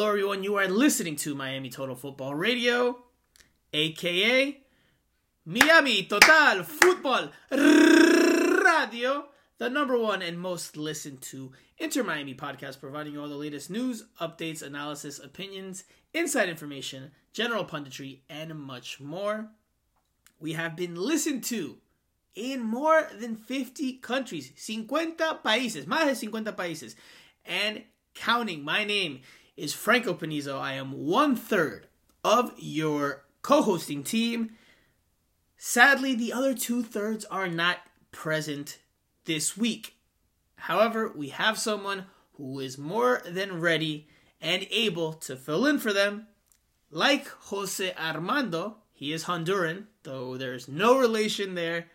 Hello, everyone. You are listening to Miami Total Football Radio, aka Miami Total Football Radio, the number one and most listened to Inter Miami podcast, providing you all the latest news, updates, analysis, opinions, inside information, general punditry, and much more. We have been listened to in more than 50 countries, 50 países, más de 50 países, and counting. My name is Franco Panizo. I am one third of your co hosting team. Sadly, the other two thirds are not present this week. However, we have someone who is more than ready and able to fill in for them, like Jose Armando. He is Honduran, though there's no relation there.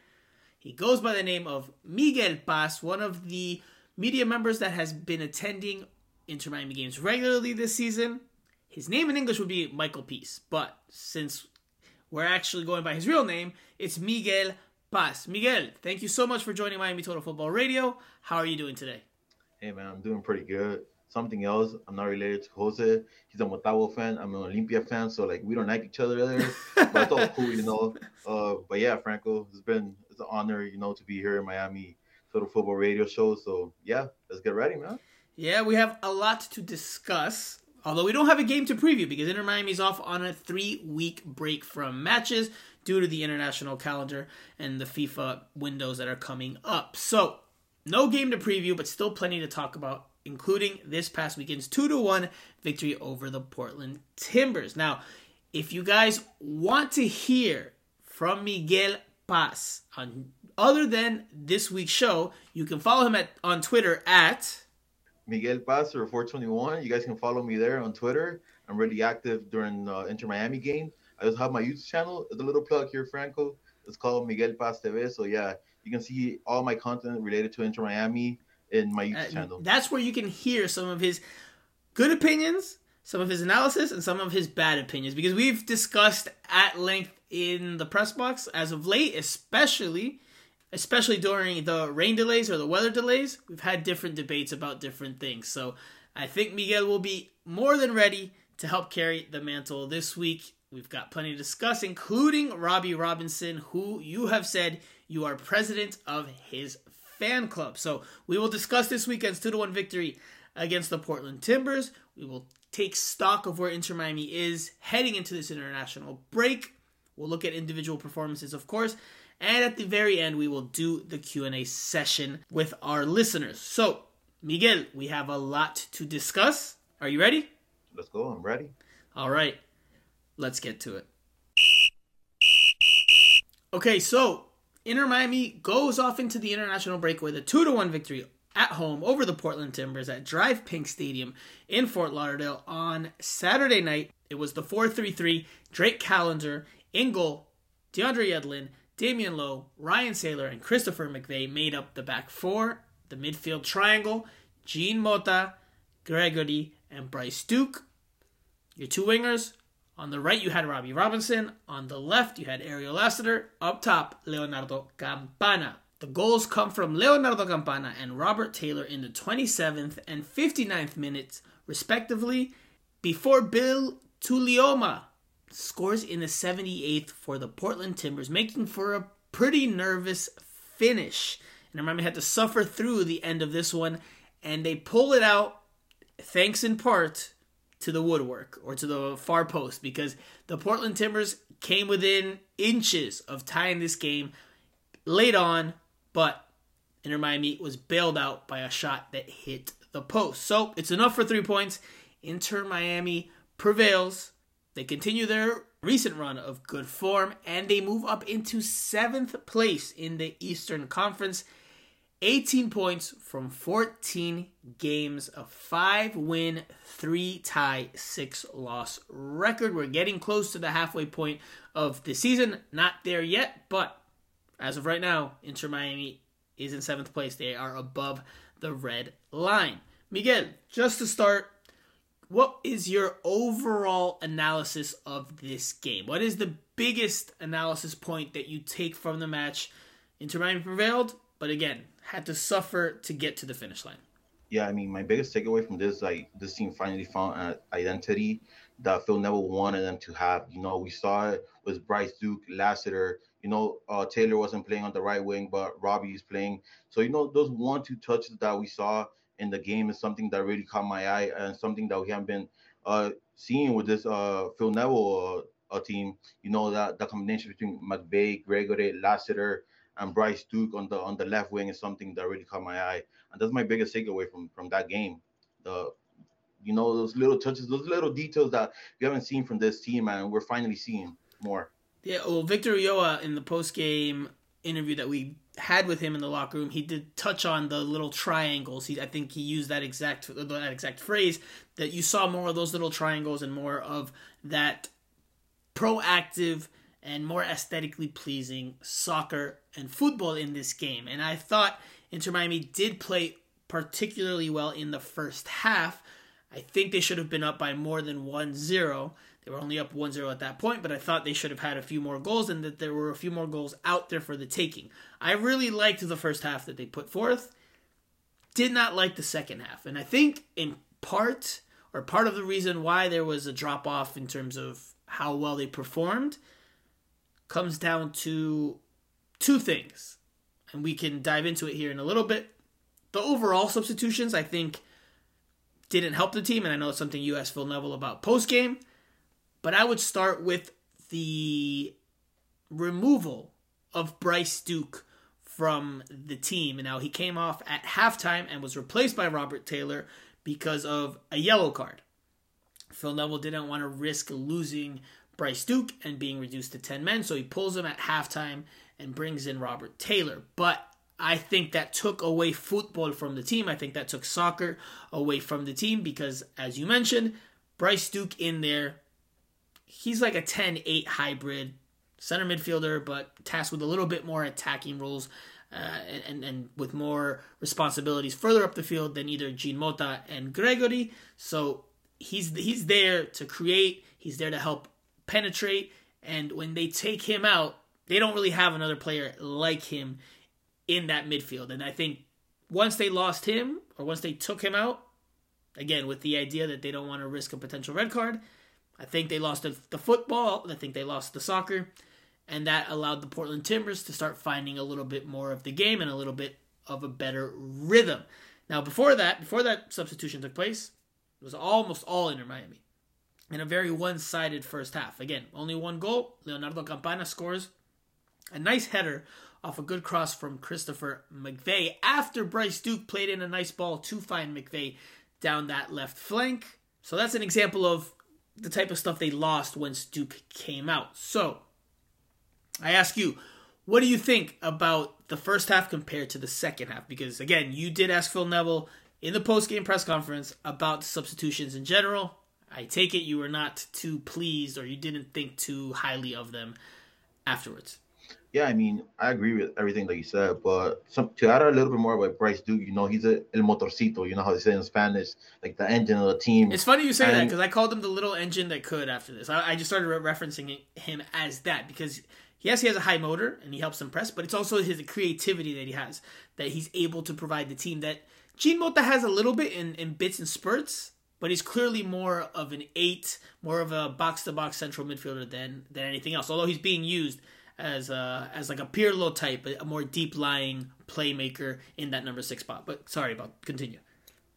He goes by the name of Miguel Paz, one of the media members that has been attending Inter Miami games regularly this season. His name in English would be Michael Peace, but since we're actually going by his real name, it's Miguel Paz. Miguel, thank you so much for joining Miami Total Football Radio. How are you doing today? Hey man, I'm doing pretty good. Something else, I'm not related to Jose. He's a Motagua fan. I'm an Olimpia fan, so like we don't like each other there. but it's all cool, you know. Uh, but yeah, Franco, it's been it's an honor, you know, to be here in Miami Total Football Radio Show. So yeah, let's get ready, man. Yeah, we have a lot to discuss. Although we don't have a game to preview because Inter Miami's off on a three week break from matches due to the international calendar and the FIFA windows that are coming up. So, no game to preview, but still plenty to talk about, including this past weekend's 2 to 1 victory over the Portland Timbers. Now, if you guys want to hear from Miguel Paz on other than this week's show, you can follow him at on Twitter at Miguel Paz or 421. You guys can follow me there on Twitter. I'm really active during uh, Inter Miami game. I also have my YouTube channel. It's a little plug here, Franco. It's called Miguel Paz TV. So yeah, you can see all my content related to Inter Miami in my YouTube uh, channel. That's where you can hear some of his good opinions, some of his analysis, and some of his bad opinions. Because we've discussed at length in the press box as of late, especially especially during the rain delays or the weather delays, we've had different debates about different things. So I think Miguel will be more than ready to help carry the mantle this week. We've got plenty to discuss, including Robbie Robinson, who you have said you are president of his fan club. So we will discuss this weekend's 2 1 victory against the Portland Timbers. We will take stock of where Inter Miami is heading into this international break. We'll look at individual performances, of course, and at the very end we will do the Q&A session with our listeners. So, Miguel, we have a lot to discuss. Are you ready? Let's go. I'm ready. All right. Let's get to it. Okay, so Inter Miami goes off into the international break with a 2 to 1 victory at home over the Portland Timbers at DRV PNK Stadium in Fort Lauderdale on Saturday night. It was the 4 3 3. Drake Callender in goal. DeAndre Yedlin, Damion Lowe, Ryan Sailor, and Christopher McVey made up the back four. The midfield triangle, Jean Mota, Gregore, and Bryce Duke. Your two wingers, on the right you had Robbie Robinson, on the left you had Ariel Lassiter, up top Leonardo Campana. The goals come from Leonardo Campana and Robert Taylor in the 27th and 59th minutes, respectively, before Bill Tuiloma scores in the 78th for the Portland Timbers, making for a pretty nervous finish. And I remember had to suffer through the end of this one, and they pull it out thanks in part to the woodwork or to the far post because the Portland Timbers came within inches of tying this game late on, but Inter Miami was bailed out by a shot that hit the post. So it's enough for three points. Inter Miami prevails they continue their recent run of good form and they move up into seventh place in the Eastern Conference. 18 points from 14 games, a 5 win, 3 tie, 6 loss record. We're getting close to the halfway point of the season. Not there yet, but as of right now, Inter Miami is in seventh place. They are above the red line. Miguel, just to start, what is your overall analysis of this game? What is the biggest analysis point that you take from the match? Inter Miami prevailed, but again, had to suffer to get to the finish line. Yeah, I mean, my biggest takeaway from this, like, this team finally found an identity that Phil Neville wanted them to have. You know, we saw it with Bryce Duke, Lassiter. You know, uh, Taylor wasn't playing on the right wing, but Robbie is playing. So, you know, those one two touches that we saw in the game is something that really caught my eye and something that we haven't been uh, seeing with this uh, Phil Neville uh, team. You know, that the combination between McVey, Gregore, Lassiter, and Bryce Duke on the on the left wing is something that really caught my eye, and that's my biggest takeaway from from that game. The you know those little touches, those little details that we haven't seen from this team, and we're finally seeing more. Yeah, well, Victor Ulloa in the post game interview that we had with him in the locker room, he did touch on the little triangles. He, I think he used that exact that exact phrase that you saw more of those little triangles and more of that proactive and more aesthetically pleasing soccer and football in this game. And I thought Inter Miami did play particularly well in the first half. I think they should have been up by more than 1 0. They were only up 1 0 at that point, but I thought they should have had a few more goals and that there were a few more goals out there for the taking. I really liked the first half that they put forth. Did not like the second half. And I think in part, or part of the reason why there was a drop off in terms of how well they performed, comes down to two things. And we can dive into it here in a little bit. The overall substitutions, I think, didn't help the team, and I know it's something asked Phil Neville about post game. But I would start with the removal of Bryce Duke from the team. And now he came off at halftime and was replaced by Robert Taylor because of a yellow card. Phil Neville didn't want to risk losing Bryce Duke and being reduced to 10 men, so he pulls him at halftime and brings in Robert Taylor. But I think that took away football from the team. I think that took soccer away from the team because, as you mentioned, Bryce Duke in there, he's like a 10 8 hybrid center midfielder, but tasked with a little bit more attacking roles. Uh, and, and with more responsibilities further up the field than either Jean Mota and Gregore. So he's he's there to create. He's there to help penetrate. And when they take him out, they don't really have another player like him in that midfield. And I think once they lost him, or once they took him out, again with the idea that they don't want to risk a potential red card, I think they lost the, football. I think they lost the soccer and that allowed the Portland Timbers to start finding a little bit more of the game and a little bit of a better rhythm. Now, before that, before that substitution took place, it was almost all Inter Miami in a very one-sided first half. Again, only one goal. Leonardo Campana scores a nice header off a good cross from Christopher McVey after Bryce Duke played in a nice ball to find McVey down that left flank. So that's an example of the type of stuff they lost once Duke came out. So I ask you, what do you think about the first half compared to the second half? Because again, you did ask Phil Neville in the post-game press conference about substitutions in general. I take it you were not too pleased or you didn't think too highly of them afterwards. Yeah, I mean, I agree with everything that you said, but some, to add a little bit more about Bryce Duke, you know, he's a el motorcito, you know how they say in Spanish, like the engine of the team. It's funny you say and, that because I called him the little engine that could after this. I, I just started re- referencing him as that because yes, he has a high motor and he helps them press, but it's also his creativity that he has that he's able to provide the team that Jean Mota has a little bit in, in bits and spurts, but he's clearly more of an eight, more of a box to box central midfielder than than anything else. Although he's being used as a, as like a Pirlo type, a more deep lying playmaker in that number six spot. But sorry about continue.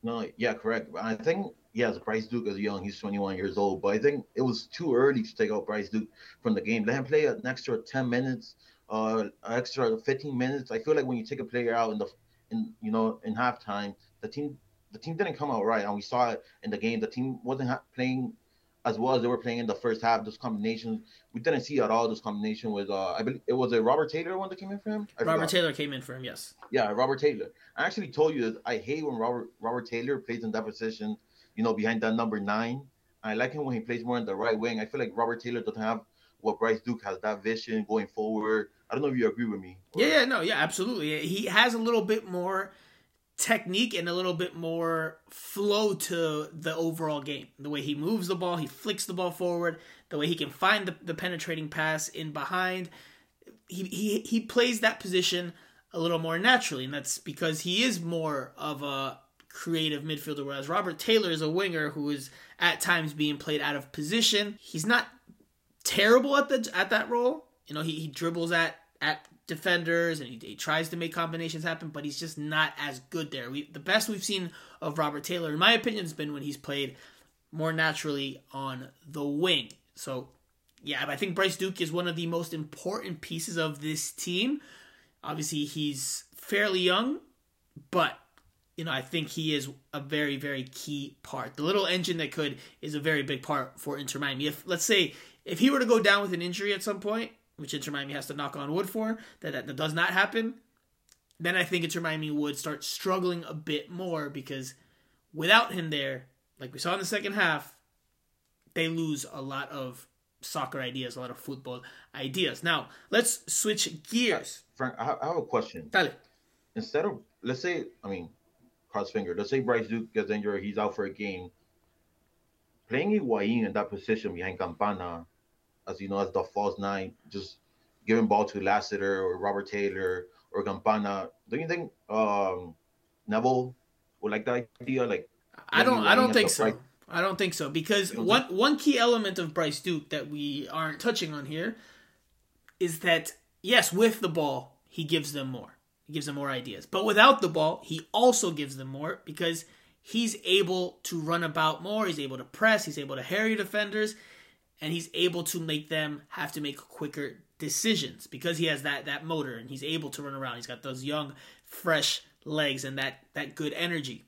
No, yeah, correct. I think yes, Bryce Duke is young. He's 21 years old, but I think it was too early to take out Bryce Duke from the game. Let him play an extra 10 minutes, uh, extra 15 minutes. I feel like when you take a player out in the, in you know, in halftime, the team, the team didn't come out right, and we saw it in the game. The team wasn't ha- playing as well as they were playing in the first half. Those combinations, we didn't see at all. Those combination with, uh, I believe it was a Robert Taylor one that came in for him. I Robert forgot. Taylor came in for him. Yes. Yeah, Robert Taylor. I actually told you that I hate when Robert Robert Taylor plays in that position you know, behind that number nine. I like him when he plays more in the right wing. I feel like Robert Taylor doesn't have what Bryce Duke has that vision going forward. I don't know if you agree with me. Or... Yeah, yeah, no, yeah, absolutely. He has a little bit more technique and a little bit more flow to the overall game. The way he moves the ball, he flicks the ball forward, the way he can find the, the penetrating pass in behind. he he he plays that position a little more naturally, and that's because he is more of a creative midfielder, whereas Robert Taylor is a winger who is at times being played out of position. He's not terrible at the at that role. You know, he, he dribbles at at defenders and he, he, tries to make combinations happen, but he's just not as good there. We, the best we've seen of Robert Taylor, in my opinion, has been when he's played more naturally on the wing. So, yeah, I think Bryce Duke is one of the most important pieces of this team. Obviously, he's fairly young, but you know, I think he is a very, very key part. The little engine that could is a very big part for Inter Miami. If let's say if he were to go down with an injury at some point, which Inter Miami has to knock on wood for, that, that, that does not happen, then I think Inter Miami would start struggling a bit more because without him there, like we saw in the second half, they lose a lot of soccer ideas, a lot of football ideas. Now, let's switch gears. Uh, Frank, I have a question. Dale. Instead of, let's say, I mean, cross finger, let's say Bryce Duke gets injured, he's out for a game. Playing Higuain in that position behind Campana as you know, as the false nine, just giving ball to Lassiter or Robert Taylor or Campana. Don't you think um, Neville would like that idea? Like, I don't, I don't think so. Right? I don't think so because one think? one key element of Bryce Duke that we aren't touching on here is that yes, with the ball he gives them more. He gives them more ideas, but without the ball he also gives them more because he's able to run about more. He's able to press. He's able to harry defenders and he's able to make them have to make quicker decisions because he has that that motor and he's able to run around. He's got those young, fresh legs and that that good energy.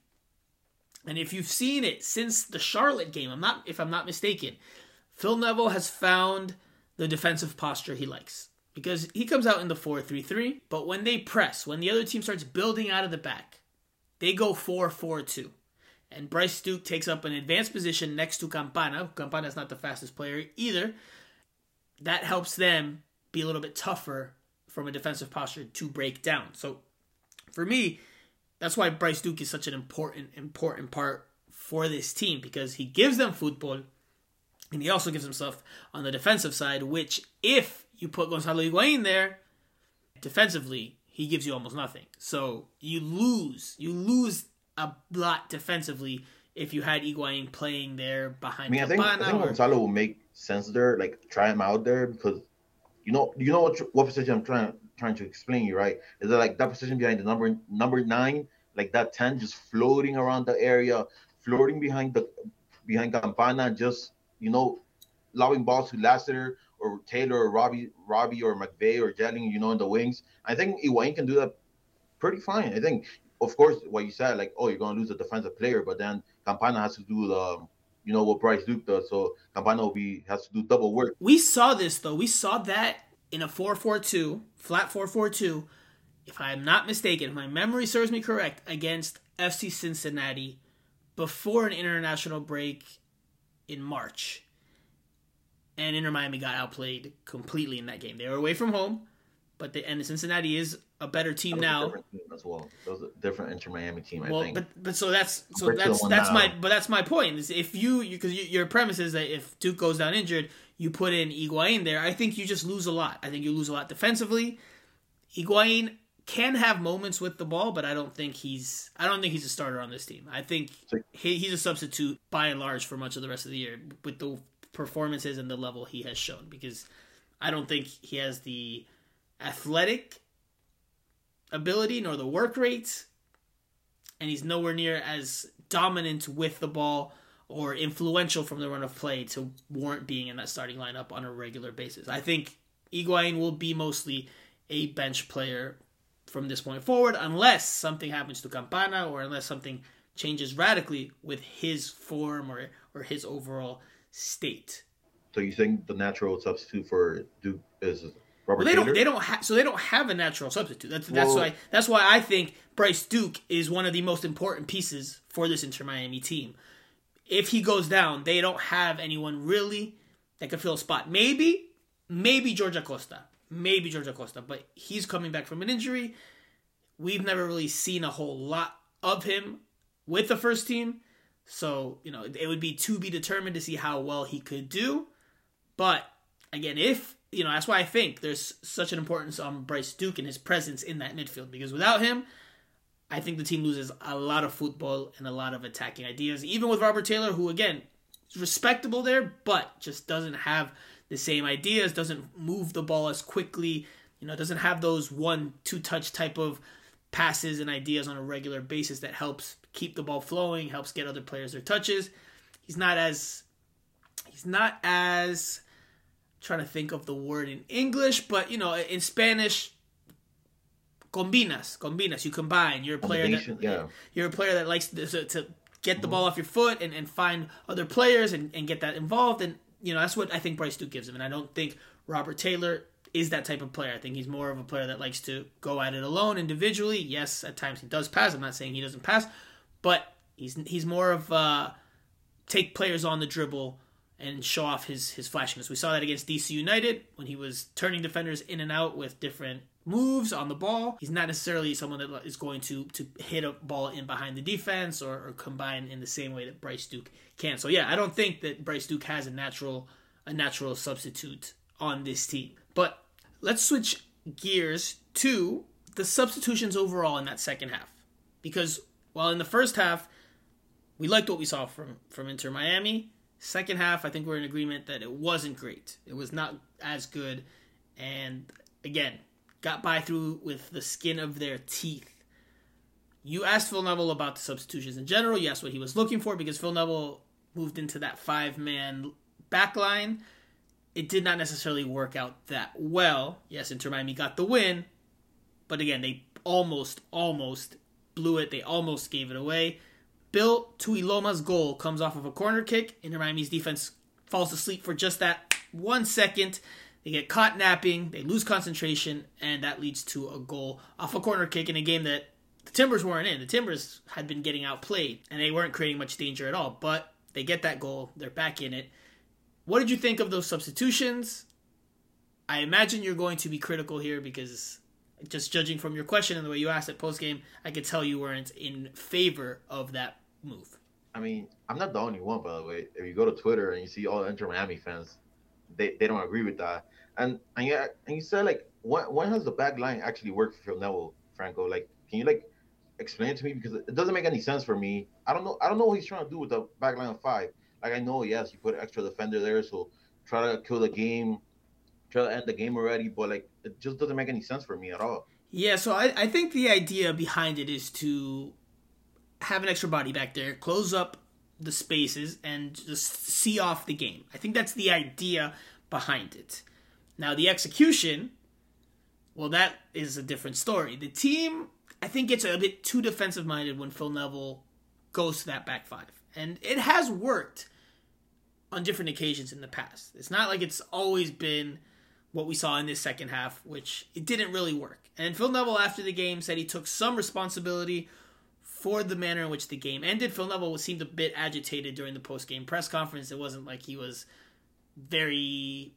And if you've seen it since the Charlotte game, I'm not if I'm not mistaken, Phil Neville has found the defensive posture he likes. Because he comes out in the 4-3-3, but when they press, when the other team starts building out of the back, they go 4-4-2 and Bryce Duke takes up an advanced position next to Campana. Campana is not the fastest player either. That helps them be a little bit tougher from a defensive posture to break down. So for me, that's why Bryce Duke is such an important, important part for this team because he gives them football and he also gives himself on the defensive side, which if you put Gonzalo Higuain there, defensively, he gives you almost nothing. So you lose. You lose a lot defensively if you had Higuain playing there behind. I mean, I think, I think or... Gonzalo will make sense there. Like try him out there because you know you know what what position I'm trying trying to explain you right. Is it like that position behind the number number nine, like that ten, just floating around the area, floating behind the behind Campana, just you know, lobbing balls to Lassiter or Taylor or Robbie Robbie or McVey or Yedlin, you know, in the wings. I think Higuain can do that pretty fine. I think of course, what you said, like, oh, you're gonna lose a defensive player, but then Campana has to do the, um, you know, what Bryce Duke does. So Campana will be has to do double work. We saw this though. We saw that in a 4-4-2, flat 4-4-2. If I'm not mistaken, if my memory serves me correct, against FC Cincinnati before an international break in March. And Inter Miami got outplayed completely in that game. They were away from home, but the and Cincinnati is a better team now. Team as well. That was a different Inter Miami team. Well, but but so that's so that's that's now. my but that's my point. Is if you because you, your premise is that if Duke goes down injured, you put in Higuain there. I think you just lose a lot. I think you lose a lot defensively. Higuain can have moments with the ball, but I don't think he's I don't think he's a starter on this team. I think he, he's a substitute by and large for much of the rest of the year with the performances and the level he has shown because I don't think he has the athletic ability nor the work rate, and he's nowhere near as dominant with the ball or influential from the run of play to warrant being in that starting lineup on a regular basis. I think Higuain will be mostly a bench player from this point forward, unless something happens to Campana or unless something changes radically with his form or or his overall state. So you think the natural substitute for Duke is Robert well, they don't. They don't have. So they don't have a natural substitute. That's that's why. That's why I think Bryce Duke is one of the most important pieces for this Inter Miami team. If he goes down, they don't have anyone really that could fill a spot. Maybe, maybe George Acosta. Maybe George Acosta, but he's coming back from an injury. We've never really seen a whole lot of him with the first team. So, you know, it would be to be determined to see how well he could do. But again, if you know, that's why I think there's such an importance on Bryce Duke and his presence in that midfield because without him, I think the team loses a lot of football and a lot of attacking ideas. Even with Robert Taylor, who again is respectable there, but just doesn't have the same ideas, doesn't move the ball as quickly, you know, doesn't have those one two touch type of passes and ideas on a regular basis that helps keep the ball flowing, helps get other players their touches. He's not as he's not as trying to think of the word in English, but you know, in Spanish combinas, combinas, you combine. You're a player that yeah. you're a player that likes to, to get the ball off your foot and, and find other players and, and get that involved and you know, that's what I think Bryce Duke gives him. And I don't think Robert Taylor is that type of player. I think he's more of a player that likes to go at it alone individually. Yes, at times he does pass. I'm not saying he doesn't pass, but he's he's more of uh, take players on the dribble and show off his his flashiness. We saw that against DC United when he was turning defenders in and out with different moves on the ball. He's not necessarily someone that is going to to hit a ball in behind the defense or, or combine in the same way that Bryce Duke can. So yeah, I don't think that Bryce Duke has a natural a natural substitute on this team. But let's switch gears to the substitutions overall in that second half. Because while in the first half we liked what we saw from from Inter Miami, second half I think we're in agreement that it wasn't great. It was not as good and again, got by through with the skin of their teeth. You asked Phil Neville about the substitutions in general. You asked what he was looking for because Phil Neville moved into that five man back line. It did not necessarily work out that well. Yes, Inter Miami got the win, but again, they almost, almost blew it. They almost gave it away. Bill Tuiloma's goal comes off of a corner kick. Inter Miami's defense falls asleep for just that one second. They get caught napping, they lose concentration, and that leads to a goal off a corner kick in a game that the Timbers weren't in. The Timbers had been getting outplayed, and they weren't creating much danger at all. But they get that goal, they're back in it. What did you think of those substitutions? I imagine you're going to be critical here because just judging from your question and the way you asked it post game, I could tell you weren't in favor of that move. I mean, I'm not the only one, by the way. If you go to Twitter and you see all the Inter Miami fans, they, they don't agree with that. And and yeah, and you said like when when has the back line actually worked for Phil Neville, Franco? Like, can you like explain it to me because it doesn't make any sense for me. I don't know. I don't know what he's trying to do with the back line of five. Like I know, yes, you put an extra defender there, so try to kill the game, try to end the game already. But like, it just doesn't make any sense for me at all. Yeah, so I, I think the idea behind it is to have an extra body back there, close up the spaces, and just see off the game. I think that's the idea behind it. Now, the execution, well, that is a different story. The team, I think, gets a bit too defensive minded when Phil Neville goes to that back five. And it has worked on different occasions in the past. It's not like it's always been what we saw in this second half, which it didn't really work. And Phil Neville, after the game, said he took some responsibility for the manner in which the game ended. Phil Neville seemed a bit agitated during the post game press conference. It wasn't like he was very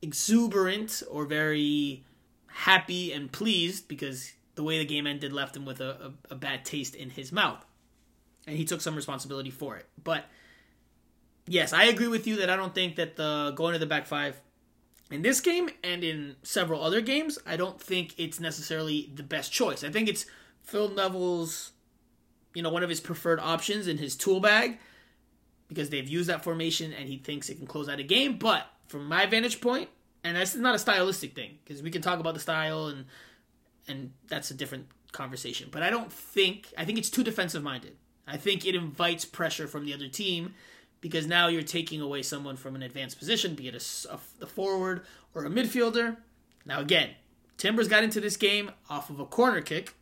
exuberant or very happy and pleased because the way the game ended left him with a, a, a bad taste in his mouth. And he took some responsibility for it. But yes, I agree with you that I don't think that the going to the back five in this game and in several other games, I don't think it's necessarily the best choice. I think it's Phil Neville's, you know, one of his preferred options in his tool bag because they've used that formation and he thinks it can close out a game. But from my vantage point, and that's not a stylistic thing because we can talk about the style and and that's a different conversation. But I don't think I think it's too defensive minded. I think it invites pressure from the other team because now you're taking away someone from an advanced position, be it a, a, forward or a midfielder. Now again, Timbers got into this game off of a corner kick.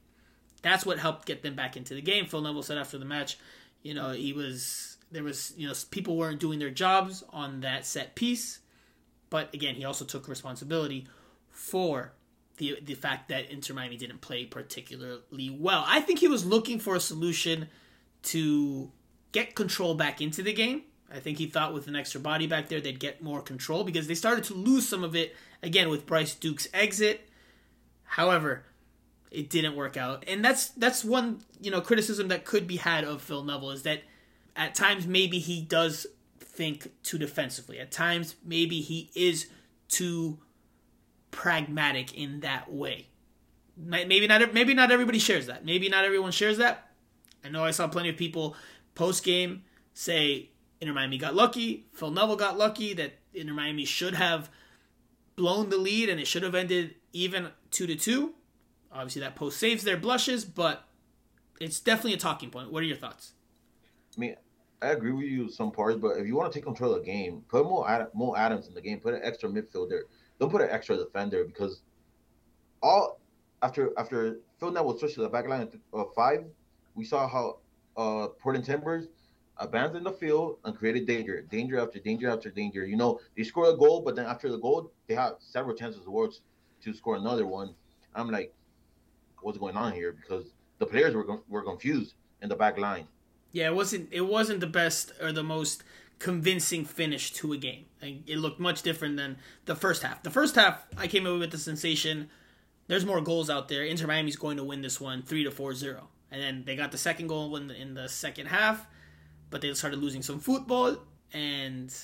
That's what helped get them back into the game. Phil Neville said after the match, you know, he was there was you know people weren't doing their jobs on that set piece but again, he also took responsibility for the the fact that Inter Miami didn't play particularly well. I think he was looking for a solution to get control back into the game. I think he thought with an extra body back there they'd get more control because they started to lose some of it again with Bryce Duke's exit. However, it didn't work out. And that's that's one, you know, criticism that could be had of Phil Neville is that at times maybe he does think too defensively. At times, maybe he is too pragmatic in that way. Maybe not. Maybe not everybody shares that. Maybe not everyone shares that. I know I saw plenty of people post game say Inter Miami got lucky. Phil Neville got lucky that Inter Miami should have blown the lead and it should have ended even two to two. Obviously, that post saves their blushes, but it's definitely a talking point. What are your thoughts? I mean, I agree with you some parts, but if you want to take control of the game, put more Ad- Mo Adams in the game. Put an extra midfielder. Don't put an extra defender because all after after Phil Neville switched to the back line of five, we saw how uh Portland Timbers abandoned the field and created danger, danger after danger after danger. You know, they score a goal, but then after the goal, they have several chances works to score another one. I'm like, what's going on here? Because the players were were confused in the back line. Yeah, it wasn't it wasn't the best or the most convincing finish to a game. It looked much different than the first half. The first half, I came away with the sensation there's more goals out there. Inter Miami's going to win this one 3 to 4-0. And then they got the second goal in the, in the second half, but they started losing some football and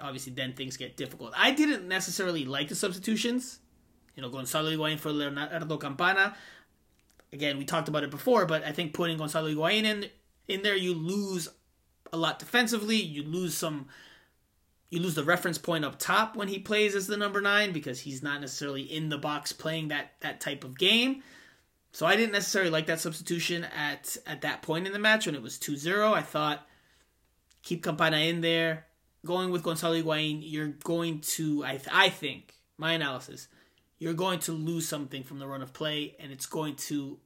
obviously then things get difficult. I didn't necessarily like the substitutions. You know, Gonzalo Higuain for Leonardo Campana. Again, we talked about it before, but I think putting Gonzalo Higuain in in there, you lose a lot defensively. You lose some. You lose the reference point up top when he plays as the number nine because he's not necessarily in the box playing that that type of game. So I didn't necessarily like that substitution at at that point in the match when it was 2-0. I thought keep Campana in there. Going with Gonzalo Higuain, you're going to I I think my analysis, you're going to lose something from the run of play, and it's going to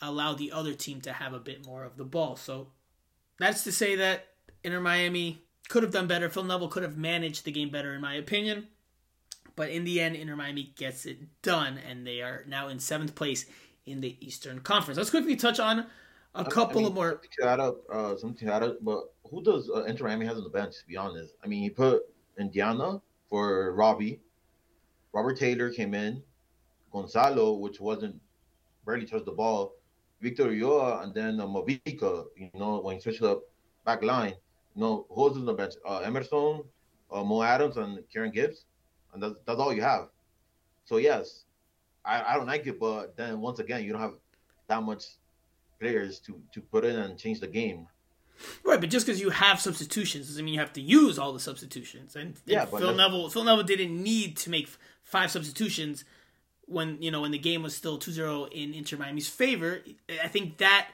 allow the other team to have a bit more of the ball. So that's to say that Inter Miami could have done better. Phil Neville could have managed the game better, in my opinion. But in the end, Inter Miami gets it done, and they are now in seventh place in the Eastern Conference. Let's quickly touch on a couple mean, of more. Something to add up, uh, something to add up, but who does uh, Inter Miami has on the bench? To be honest, I mean, he put Indiana for Robbie. Robert Taylor came in. Gonzalo, which wasn't barely touched the ball, Victor Ulloa and then uh, Mojica, you know, when he switched up back line, you know, who's on the bench? Uh, Emerson, uh, Mo Adams, and Kieran Gibbs. And that's, that's all you have. So, yes, I, I don't like it, but then once again, you don't have that much players to, to put in and change the game. Right, but just because you have substitutions doesn't mean you have to use all the substitutions. And, and yeah, Phil Neville, Phil Neville didn't need to make five substitutions when you know when the game was still 2-0 in Inter Miami's favor, I think that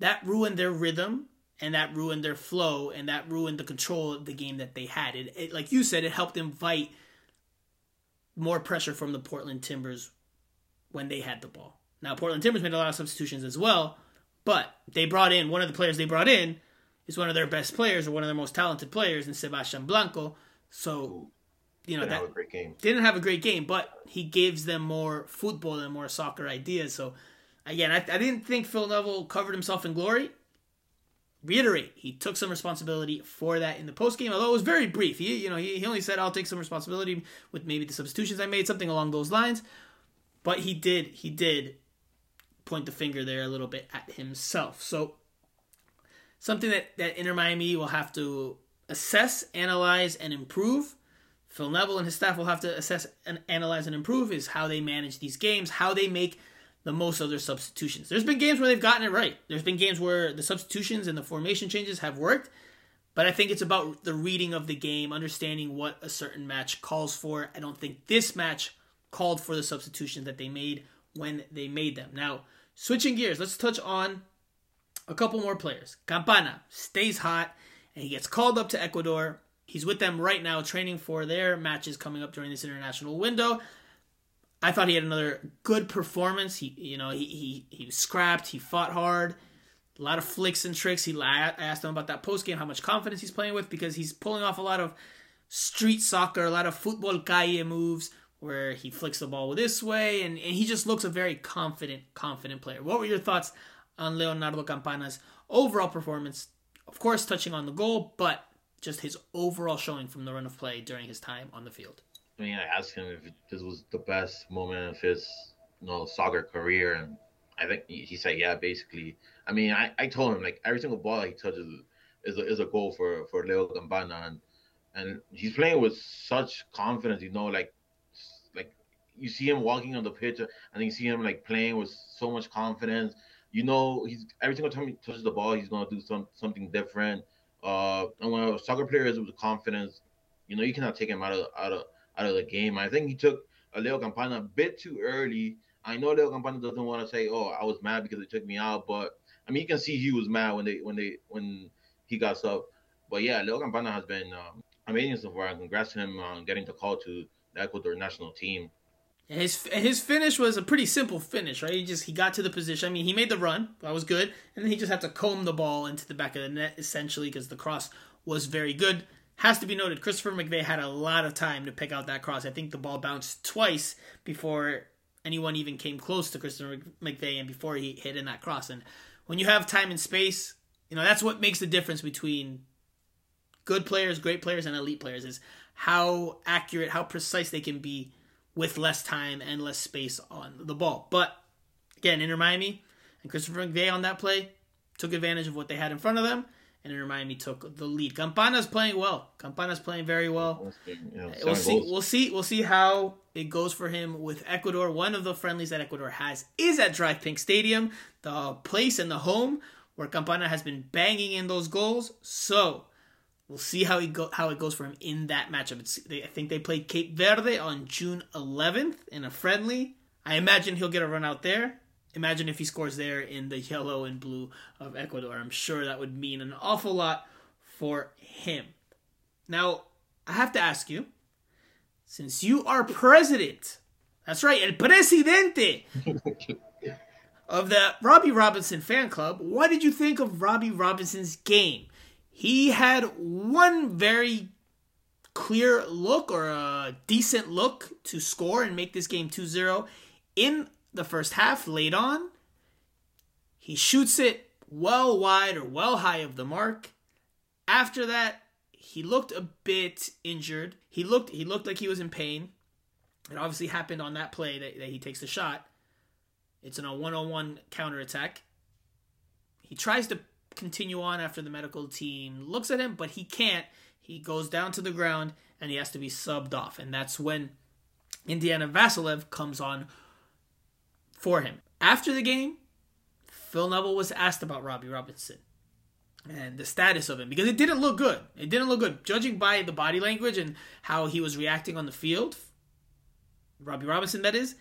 that ruined their rhythm and that ruined their flow and that ruined the control of the game that they had. It, it like you said, it helped invite more pressure from the Portland Timbers when they had the ball. Now Portland Timbers made a lot of substitutions as well, but they brought in one of the players they brought in is one of their best players or one of their most talented players in Sebastian Blanco. So you know didn't that have a great game. Didn't have a great game, but he gives them more football and more soccer ideas. So again, I, I didn't think Phil Neville covered himself in glory. Reiterate, he took some responsibility for that in the post game, although it was very brief. He, you know, he, he only said, "I'll take some responsibility with maybe the substitutions I made, something along those lines." But he did, he did point the finger there a little bit at himself. So something that that Inter Miami will have to assess, analyze, and improve Phil Neville and his staff will have to assess and analyze and improve is how they manage these games, how they make the most of their substitutions. There's been games where they've gotten it right. There's been games where the substitutions and the formation changes have worked, but I think it's about the reading of the game, understanding what a certain match calls for. I don't think this match called for the substitutions that they made when they made them. Now, switching gears, let's touch on a couple more players. Campana stays hot and he gets called up to Ecuador He's with them right now, training for their matches coming up during this international window. I thought he had another good performance. He, you know, he he he scrapped. He fought hard. A lot of flicks and tricks. He I asked him about that post game, how much confidence he's playing with, because he's pulling off a lot of street soccer, a lot of football calle moves where he flicks the ball this way, and, and he just looks a very confident, confident player. What were your thoughts on Leonardo Campana's overall performance? Of course, touching on the goal, but just his overall showing from the run of play during his time on the field. I mean, I asked him if this was the best moment of his you know, soccer career, and I think he said, yeah, basically. I mean, I, I told him, like, every single ball he touches is a, is a goal for, for Leo Campana, and and he's playing with such confidence. You know, like like you see him walking on the pitch, and you see him like playing with so much confidence. You know, he's every single time he touches the ball, he's gonna do some something different. Uh, and when a soccer player is with confidence, you know, you cannot take him out of out of out of the game. I think he took a Leo Campana a bit too early. I know Leo Campana doesn't want to say, "Oh, I was mad because they took me out," but I mean, you can see he was mad when they when they when he got sub. But yeah, Leo Campana has been um, amazing so far. Congrats to him on getting the call to the Ecuador national team. His his finish was a pretty simple finish, right? He just he got to the position. I mean, he made the run, that was good, and then he just had to comb the ball into the back of the net essentially because the cross was very good. Has to be noted, Christopher McVey had a lot of time to pick out that cross. I think the ball bounced twice before anyone even came close to Christopher McVey and before he hit in that cross. And when you have time and space, you know that's what makes the difference between good players, great players, and elite players is how accurate, how precise they can be with less time and less space on the ball. But again, Inter Miami and Christopher McVey on that play took advantage of what they had in front of them and Inter Miami took the lead. Campana's playing well. Campana's playing very well. we'll see. We'll see. We'll see how it goes for him with Ecuador. One of the friendlies that Ecuador has is at DRV PNK Stadium, the place and the home where Campana has been banging in those goals. So we'll see how he go how it goes for him in that matchup. It's, they, I think they play Cape Verde on June 11th in a friendly. I imagine he'll get a run out there imagine if he scores there in the yellow and blue of Ecuador. I'm sure that would mean an awful lot for him. Now, I have to ask you, since you are president, that's right, el presidente of the Robbie Robinson fan club, what did you think of Robbie Robinson's game? He had one very clear look or a decent look to score and make this game 2 0 in the first half late on. He shoots it well wide or well high of the mark. After that, he looked a bit injured. He looked he looked like he was in pain. It obviously happened on that play that, that he takes the shot. It's in a one-on-one counterattack. He tries to continue on after the medical team looks at him, but he can't. He goes down to the ground and he has to be subbed off. And that's when Indiana Vassilev comes on for him. After the game, Phil Neville was asked about Robbie Robinson and the status of him because it didn't look good. It didn't look good. Judging by the body language and how he was reacting on the field, Robbie Robinson, that is,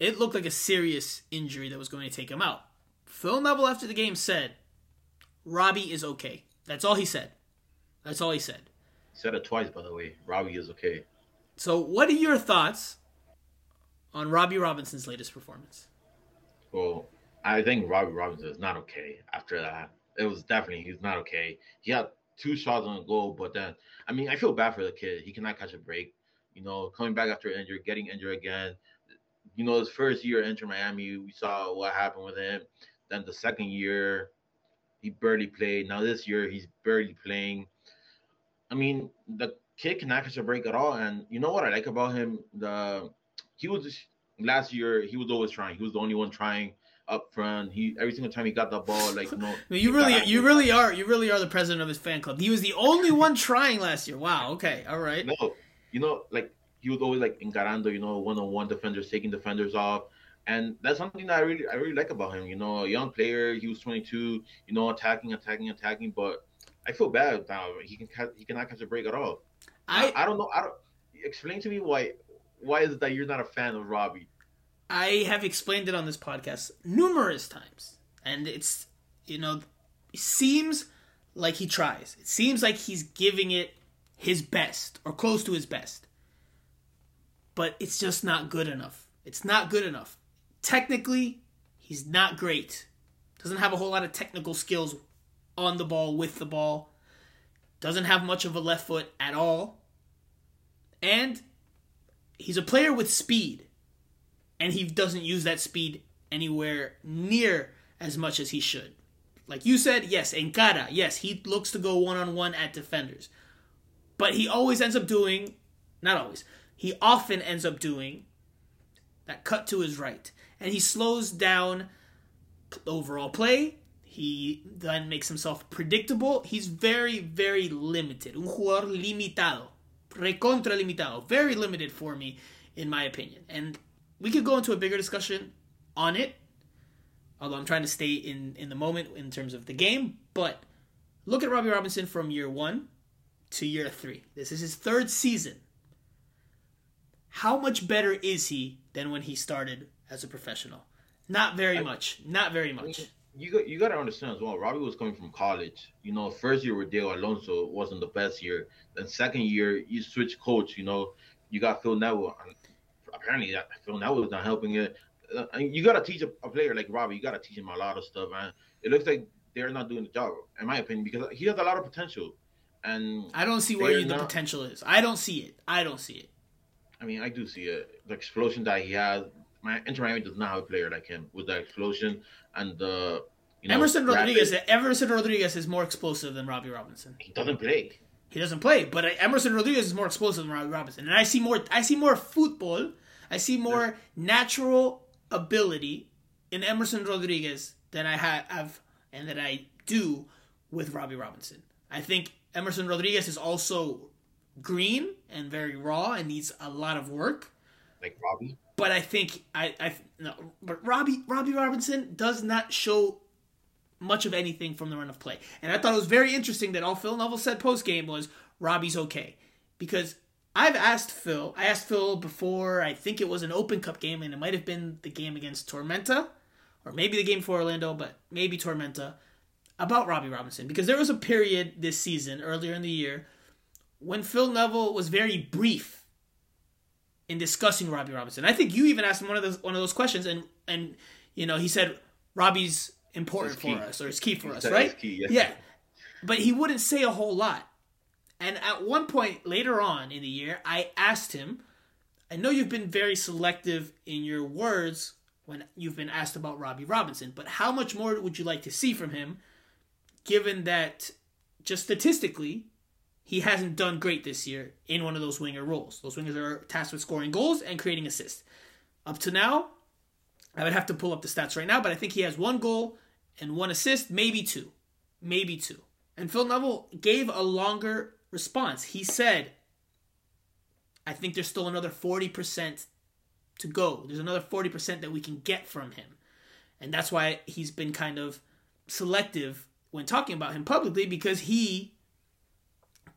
it looked like a serious injury that was going to take him out. Phil Neville, after the game, said, Robbie is okay. That's all he said. That's all he said. He said it twice, by the way. Robbie is okay. So, what are your thoughts on Robbie Robinson's latest performance? Well, I think Robbie Robinson is not okay after that. It was definitely he's not okay. He had two shots on goal, but then I mean I feel bad for the kid. He cannot catch a break. You know, coming back after injury, getting injured again. You know, his first year Inter Miami, we saw what happened with him. Then the second year, he barely played. Now this year, he's barely playing. I mean, the kid cannot catch a break at all. And you know what I like about him? The he was last year. He was always trying. He was the only one trying up front. He every single time he got the ball, like you know. you really, you really are, you really are the president of his fan club. He was the only one trying last year. Wow. Okay. All right. No, you know, like he was always like encarando, you know, one-on-one defenders, taking defenders off. And that's something that I really, I really like about him. You know, a young player. He was 22. You know, attacking, attacking, attacking. But I feel bad now. He can, he cannot catch a break at all. I, I, I don't know. I don't. Explain to me why why is it that you're not a fan of Robbie? I have explained it on this podcast numerous times, and it's you know, it seems like he tries. It seems like he's giving it his best or close to his best, but it's just not good enough. It's not good enough. Technically, he's not great. Doesn't have a whole lot of technical skills on the ball with the ball. Doesn't have much of a left foot at all. And he's a player with speed, and he doesn't use that speed anywhere near as much as he should. Like you said, yes, Encara, yes, he looks to go one on one at defenders. But he always ends up doing, not always, he often ends up doing that cut to his right. And he slows down overall play. He then makes himself predictable. He's very, very limited. Un jugador limitado. Recontra limitado. Very limited for me, in my opinion. And we could go into a bigger discussion on it. Although I'm trying to stay in, in the moment in terms of the game. But look at Robbie Robinson from year one to year three. This is his third season. How much better is he than when he started as a professional? Not very much. Not very much. You got you got to understand as well. Robbie was coming from college. You know, first year with Diego Alonso wasn't the best year. Then second year you switch coach. You know, you got Phil Neville. Apparently, that Phil Neville was not helping it. Uh, you got to teach a, a, player like Robbie. You got to teach him a lot of stuff, man. It looks like they're not doing the job, in my opinion, because he has a lot of potential. And I don't see where the potential is. I don't see it. I don't see it. I mean, I do see it. The explosion that he has. My Inter Miami does not have a player like him with that explosion and the. You know, Emerson Rodriguez. Rapid. Emerson Rodriguez is more explosive than Robbie Robinson. He doesn't play. He doesn't play, but Emerson Rodriguez is more explosive than Robbie Robinson, and I see more. I see more football. I see more natural ability in Emerson Rodriguez than I have and that I do with Robbie Robinson. I think Emerson Rodriguez is also green and very raw and needs a lot of work. Like Robbie. But I think I I no, but Robbie Robbie Robinson does not show much of anything from the run of play. And I thought it was very interesting that all Phil Neville said post game was Robbie's okay. Because I've asked Phil, I asked Phil before, I think it was an Open Cup game, and it might have been the game against Tormenta, or maybe the game for Orlando, but maybe Tormenta, about Robbie Robinson. Because there was a period this season, earlier in the year, when Phil Neville was very brief in discussing Robbie Robinson. I think you even asked him one of those one of those questions, and and you know he said Robbie's important for us or it's key for us, right? Key, yeah. yeah, but he wouldn't say a whole lot. And at one point later on in the year, I asked him, "I know you've been very selective in your words when you've been asked about Robbie Robinson, but how much more would you like to see from him, given that just statistically he hasn't done great this year in one of those winger roles. Those wingers are tasked with scoring goals and creating assists. Up to now, I would have to pull up the stats right now, but I think he has one goal and one assist, maybe two. Maybe two. And Phil Neville gave a longer response. He said, I think there's still another 40% to go. There's another 40% that we can get from him. And that's why he's been kind of selective when talking about him publicly because he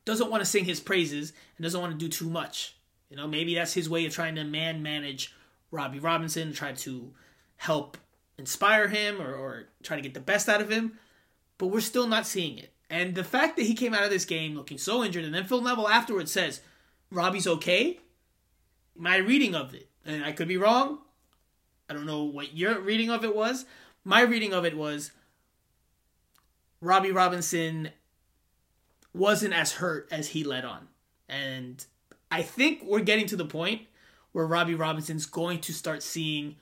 doesn't want to sing his praises and doesn't want to do too much. You know, maybe that's his way of trying to man manage Robbie Robinson, try to help inspire him or, or try to get the best out of him. But we're still not seeing it. And the fact that he came out of this game looking so injured, and then Phil Neville afterwards says, Robbie's okay. My reading of it, and I could be wrong. I don't know what your reading of it was. My reading of it was Robbie Robinson wasn't as hurt as he let on. And I think we're getting to the point where Robbie Robinson's going to start seeing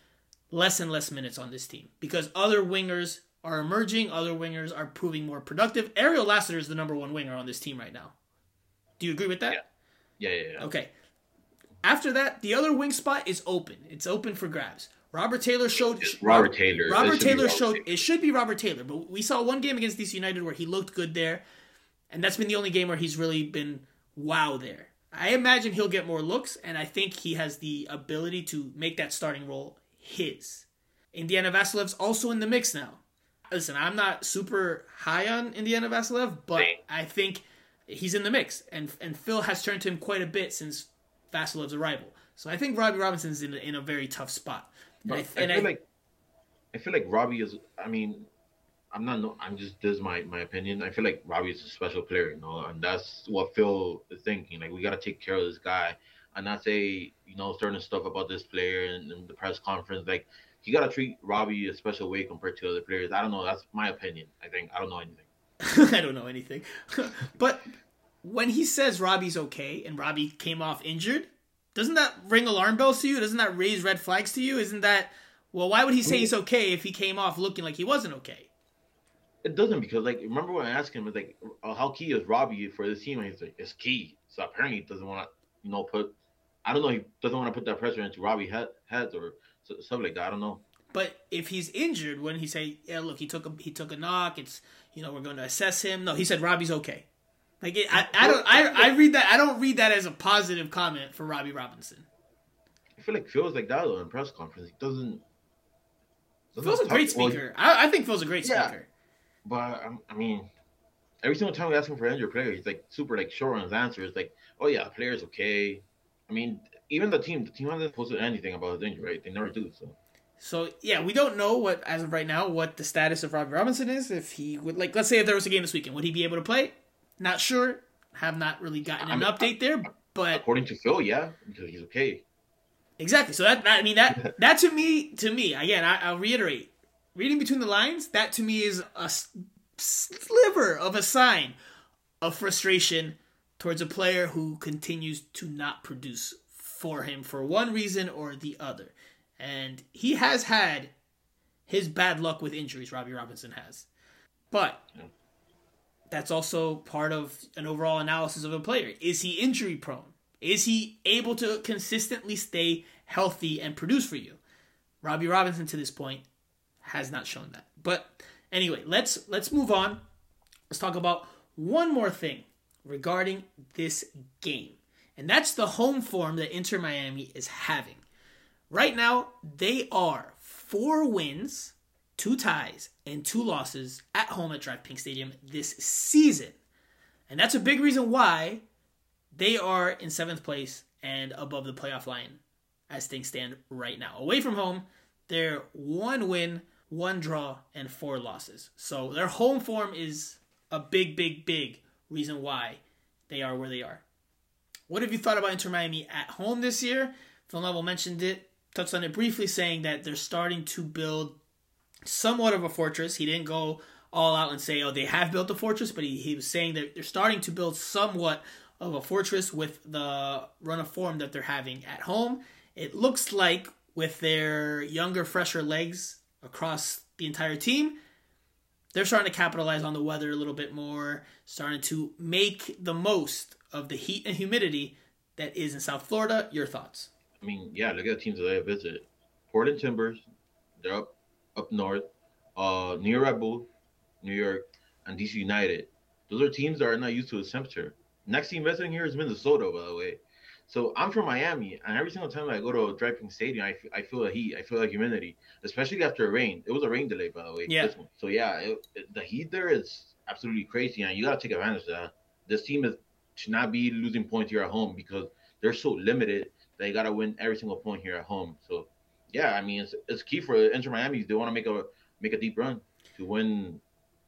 less and less minutes on this team because other wingers are emerging, other wingers are proving more productive. Ariel Lassiter is the number one winger on this team right now. Do you agree with that? Yeah. Yeah, yeah, yeah. Okay. After that, the other wing spot is open. It's open for grabs. Robert Taylor showed it's Robert Taylor. Robert Taylor showed Taylor. it should be Robert Taylor, but we saw one game against DC United where he looked good there. And that's been the only game where he's really been wow there. I imagine he'll get more looks, and I think he has the ability to make that starting role his. Indiana Vasilev's also in the mix now. Listen, I'm not super high on Indiana Vasilev, but I think he's in the mix, and and Phil has turned to him quite a bit since Vasilev's arrival. So I think Robbie Robinson's in a, in a very tough spot. And I, I, feel I, like I feel like Robbie is. I mean, I'm not. No, I'm just. This is my my opinion. I feel like Robbie is a special player, you know, and that's what Phil is thinking. Like we got to take care of this guy, and not say you know certain stuff about this player in, in the press conference. Like you got to treat Robbie a special way compared to other players. I don't know. That's my opinion. I think I don't know anything. I don't know anything, but when he says Robbie's okay and Robbie came off injured, doesn't that ring alarm bells to you? Doesn't that raise red flags to you? Isn't that well? Why would he say he's okay if he came off looking like he wasn't okay? It doesn't because like remember when I asked him, it's like uh, how key is Robbie for this team? And he's like, it's key. So apparently he doesn't want to, you know, put. I don't know. He doesn't want to put that pressure into Robbie head, heads or stuff like that. I don't know. But if he's injured, when he say, "Yeah, look, he took a he took a knock. It's you know we're going to assess him." No, he said Robbie's okay. Like it, I, I don't I, I read that I don't read that as a positive comment for Robbie Robinson. I feel like Phil's like that though in press conference. He doesn't. doesn't Phil's a great well, speaker. I, I think Phil's a great Yeah. speaker. But um, I mean, every single time we ask him for injured player, he's like super like short on his answers. Like, oh yeah, player's okay. I mean, even the team, the team hasn't posted anything about his injury, right? They never do. So So yeah, we don't know what as of right now what the status of Robbie Robinson is. If he would like, let's say if there was a game this weekend, would he be able to play? Not sure. Have not really gotten an I mean, update there, but according to Phil, yeah, because he's okay. exactly. So that, that I mean that that to me to me again, I, I'll reiterate. Reading between the lines, that to me is a sliver of a sign of frustration towards a player who continues to not produce for him for one reason or the other. And he has had his bad luck with injuries, Robbie Robinson has. But that's also part of an overall analysis of a player. Is he injury prone? Is he able to consistently stay healthy and produce for you? Robbie Robinson to this point has not shown that. But anyway, let's let's move on. Let's talk about one more thing regarding this game. And that's the home form that Inter Miami is having. Right now, they are four wins, two ties, and two losses at home at DRV PNK Stadium this season. And that's a big reason why they are in seventh place and above the playoff line as things stand right now. Away from home, they're one win, one draw, and four losses. So their home form is a big, big, big reason why they are where they are. What have you thought about Inter Miami at home this year? Phil Neville mentioned it, touched on it briefly, saying that they're starting to build somewhat of a fortress. He didn't go all out and say, oh, they have built a fortress, but he, he was saying that they're starting to build somewhat of a fortress with the run of form that they're having at home. It looks like with their younger, fresher legs across the entire team, they're starting to capitalize on the weather a little bit more, starting to make the most of the heat and humidity that is in South Florida. Your thoughts? I mean, yeah, look at the teams that they visit. Portland Timbers, they're up up north. Uh, New York Red Bull, New York, and DC United. Those are teams that are not used to this temperature. Next team visiting here is Minnesota, by the way. So I'm from Miami, and every single time I go to a DRV PNK Stadium, I, f- I feel the heat. I feel the humidity, especially after a rain. It was a rain delay, by the way. Yeah. So yeah, it, it- the heat there is absolutely crazy, and you gotta take advantage of that. This team is should not be losing points here at home because they're so limited. They gotta win every single point here at home. So yeah, I mean it's, it's key for Inter Miami. They want to make a make a deep run to win,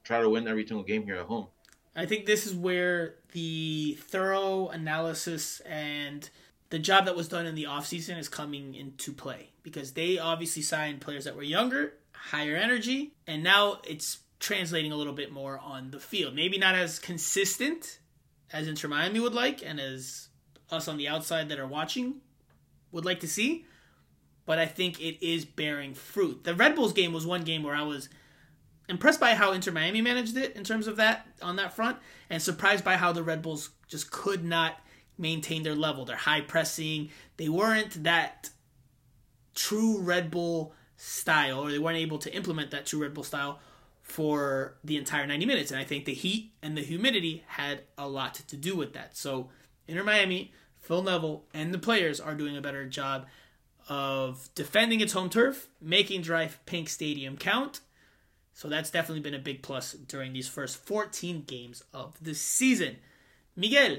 try to win every single game here at home. I think this is where the thorough analysis and the job that was done in the offseason is coming into play because they obviously signed players that were younger, higher energy, and now it's translating a little bit more on the field. Maybe not as consistent as Inter Miami would like and as us on the outside that are watching would like to see, but I think it is bearing fruit. The Red Bulls game was one game where I was impressed by how Inter Miami managed it in terms of that on that front, and surprised by how the Red Bulls just could not maintain their level. Their high pressing, they weren't that true Red Bull style, or they weren't able to implement that true Red Bull style for the entire 90 minutes. And I think the heat and the humidity had a lot to do with that. So Inter Miami, Phil Neville, and the players are doing a better job of defending its home turf, making DRV PNK Stadium count. So that's definitely been a big plus during these first 14 games of the season. Miguel,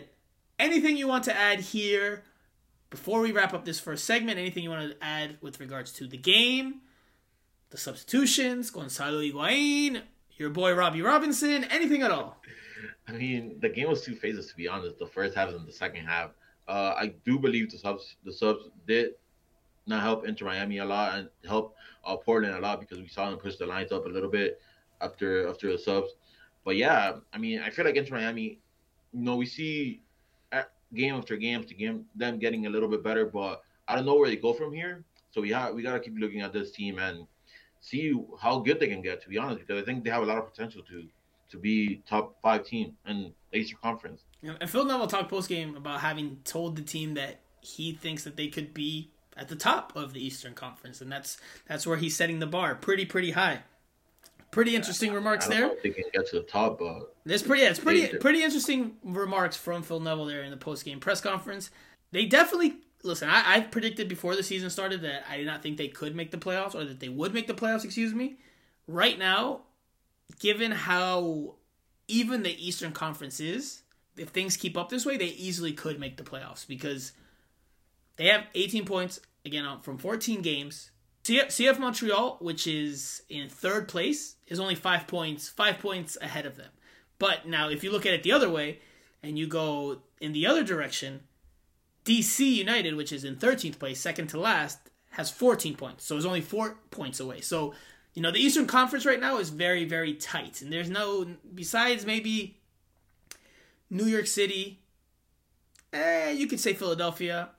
anything you want to add here before we wrap up this first segment? Anything you want to add with regards to the game, the substitutions, Gonzalo Higuain, your boy Robbie Robinson, anything at all? I mean, the game was two phases to be honest. The first half and the second half. Uh, I do believe the subs the subs did not help Inter Miami a lot and help uh, Portland a lot because we saw them push the lines up a little bit after after the subs. But yeah, I mean, I feel like Inter Miami, you know, we see at game after game after game them getting a little bit better, but I don't know where they go from here. So we have we gotta keep looking at this team and see how good they can get. To be honest, because I think they have a lot of potential to to be top five team in the Eastern Conference. And Phil Neville talked post game about having told the team that he thinks that they could be at the top of the Eastern Conference, and that's that's where he's setting the bar pretty pretty high. Pretty interesting remarks there. know if can get to the top, but There's pretty, yeah, it's pretty, pretty interesting remarks from Phil Neville there in the post game press conference. They definitely listen. I, I predicted before the season started that I did not think they could make the playoffs or that they would make the playoffs. Excuse me. Right now, given how even the Eastern Conference is, if things keep up this way, they easily could make the playoffs because they have 18 points again from 14 games. CF, Montreal, which is in third place, is only five points, five points ahead of them. But now, if you look at it the other way, and you go in the other direction, DC United, which is in 13th place, second to last, has 14 points. So it's only four points away. So, you know, the Eastern Conference right now is very, very tight. And there's no, besides maybe New York City, eh, you could say Philadelphia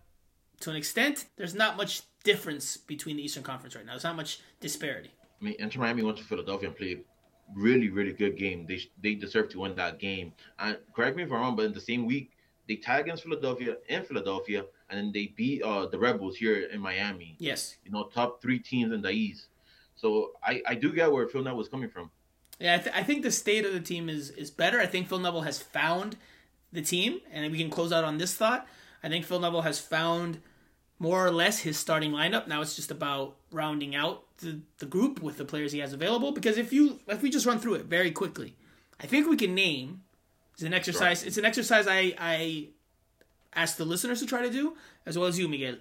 to an extent. There's not much difference between the Eastern Conference right now. There's not much disparity. I mean, Inter Miami went to Philadelphia and played really, really good game. They they deserve to win that game. And correct me if I'm wrong, but in the same week they tied against Philadelphia in Philadelphia, and then they beat uh, the Red Bulls here in Miami. Yes. You know, top three teams in the East. So I I do get where Phil Neville was coming from. Yeah, I, th- I think the state of the team is is better. I think Phil Neville has found the team, and we can close out on this thought. I think Phil Neville has found more or less his starting lineup. Now it's just about rounding out the, the group with the players he has available. Because if you if we just run through it very quickly, I think we can name. It's an exercise. It's an exercise I I asked the listeners to try to do as well as you, Miguel.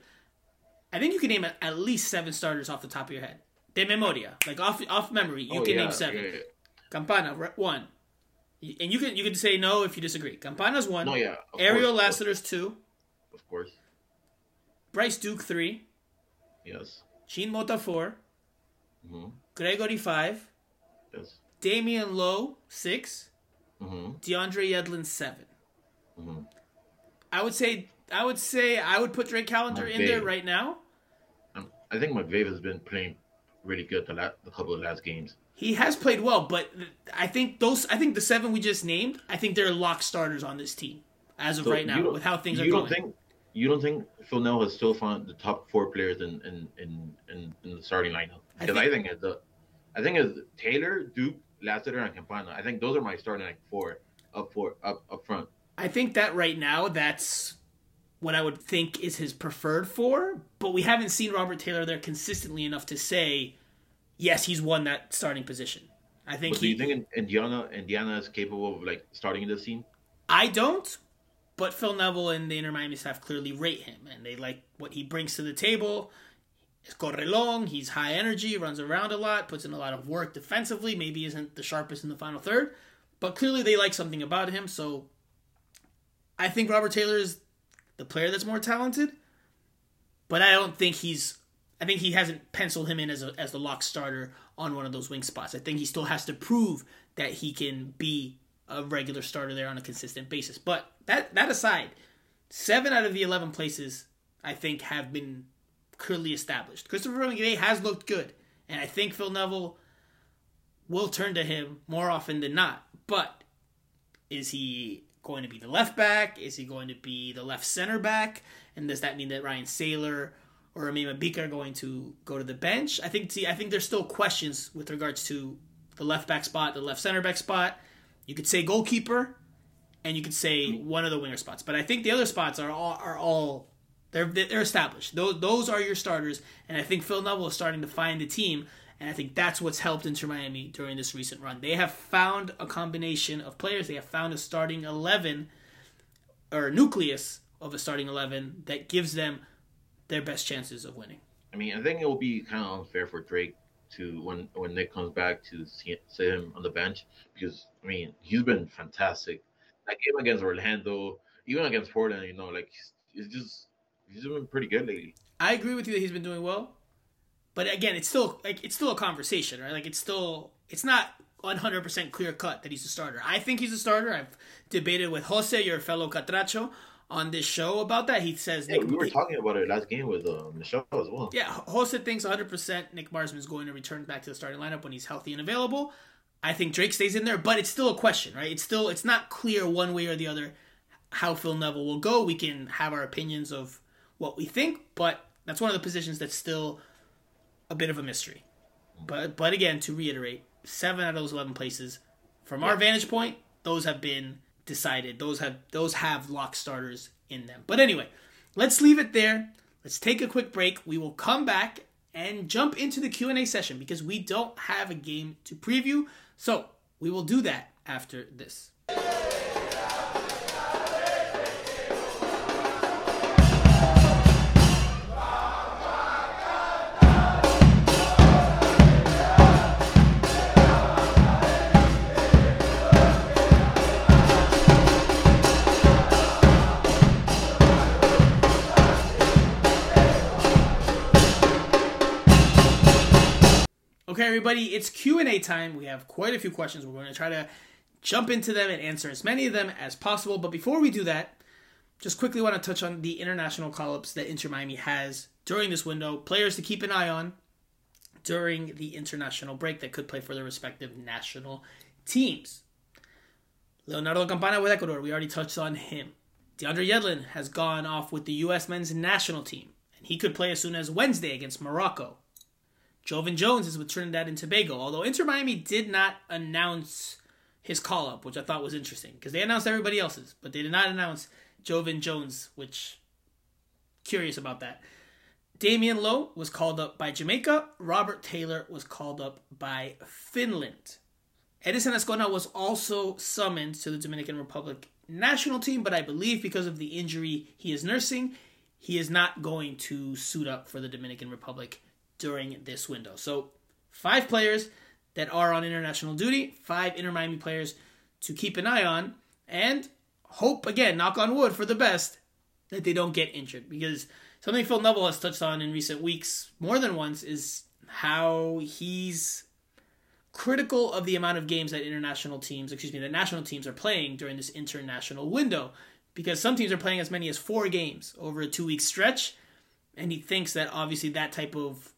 I think you can name at, at least seven starters off the top of your head. De memoria, like off off memory, you Oh, can yeah, name seven. yeah, yeah. Campana one, and you can you can say no if you disagree. Campana's one. No, yeah. Ariel course, Lassiter's two. Of course. Bryce Duke three. Yes. Jean Mota four. hmm Gregore five. Yes. Damion Lowe six. hmm DeAndre Yedlin seven. hmm I would say I would say I would put Drake Callender in there right now. Um, I think McVey has been playing really good the last the couple of last games. He has played well, but I think those I think the seven we just named, I think they're lock starters on this team as of So right now with how things you are don't going. think you don't think Phil Neville has still found the top four players in in in, in, in the starting lineup? Because I think- think, it's the I think it's Taylor, Duke, Lassiter, and Campana. I think those are my starting like four up four up up front. I think that right now that's what I would think is his preferred four, but we haven't seen Robert Taylor there consistently enough to say, yes, he's won that starting position. I think But do he. you think Indiana Indiana is capable of like starting this team? I don't, but Phil Neville and the Inter Miami staff clearly rate him, and they like what he brings to the table. He's correlong, he's high energy, runs around a lot, puts in a lot of work defensively. Maybe isn't the sharpest in the final third, but clearly they like something about him. So I think Robert Taylor is the player that's more talented, but I don't think he's. I think he hasn't penciled him in as a, as the lock starter on one of those wing spots. I think he still has to prove that he can be a regular starter there on a consistent basis. But that that aside, seven out of the eleven places I think have been clearly established. Christopher McVey has looked good, and I think Phil Neville will turn to him more often than not. But is he going to be the left back? Is he going to be the left center back? And does that mean that Ryan Sailor or Aimé Mabika are going to go to the bench? I think see, I think there's still questions with regards to the left back spot, the left center back spot. You could say goalkeeper, and you could say one of the winger spots. But I think the other spots are all are all they're they're established. Those those are your starters, and I think Phil Neville is starting to find the team, and I think that's what's helped Inter Miami during this recent run. They have found a combination of players. They have found a starting eleven or nucleus of a starting eleven that gives them their best chances of winning. I mean, I think it will be kind of unfair for Drake to when when Nick comes back to see, see him on the bench because I mean he's been fantastic. That game against Orlando, even against Portland, you know, like he's, he's just he's been pretty good lately. I agree with you that he's been doing well, but again, it's still like it's still a conversation, right? Like it's still it's not 100% clear cut that he's a starter. I think he's a starter. I've debated with Jose, your fellow Catracho, on this show about that. He says Yeah, Nick, we were talking about it last game with uh, Michelle as well. yeah, Jose thinks 100% Nick Marsman is going to return back to the starting lineup when he's healthy and available. I think Drake stays in there, but it's still a question, right? It's still it's not clear one way or the other how Phil Neville will go. We can have our opinions of what we think, but That's one of the positions that's still a bit of a mystery. But but again, to reiterate, seven out of those eleven places, from our vantage point, those have been decided. Those have those have lock starters in them. But anyway, let's leave it there. Let's take a quick break. We will come back and jump into the Q&A session because we don't have a game to preview. So, we will do that after this. Okay, everybody, it's Q&A time. We have quite a few questions. We're going to try to jump into them and answer as many of them as possible. But before we do that, just quickly want to touch on the international call-ups that Inter Miami has during this window. Players to keep an eye on during the international break that could play for their respective national teams. Leonardo Campana with Ecuador, we already touched on him. DeAndre Yedlin has gone off with the U.S. men's national team, and he could play as soon as Wednesday against Morocco. Joevin Jones is with Trinidad and Tobago, although Inter Miami did not announce his call up, which I thought was interesting because they announced everybody else's, but they did not announce Joevin Jones, which curious about that. Damion Lowe was called up by Jamaica. Robert Taylor was called up by Finland. Edison Azcona was also summoned to the Dominican Republic national team, but I believe because of the injury he is nursing, he is not going to suit up for the Dominican Republic during this window. So, five players that are on international duty, five Inter Miami players to keep an eye on, and hope, again, knock on wood for the best, that they don't get injured. Because something Phil Neville has touched on in recent weeks more than once is how he's critical of the amount of games that international teams, excuse me, that national teams are playing during this international window. Because some teams are playing as many as four games over a two week stretch. And he thinks that obviously that type of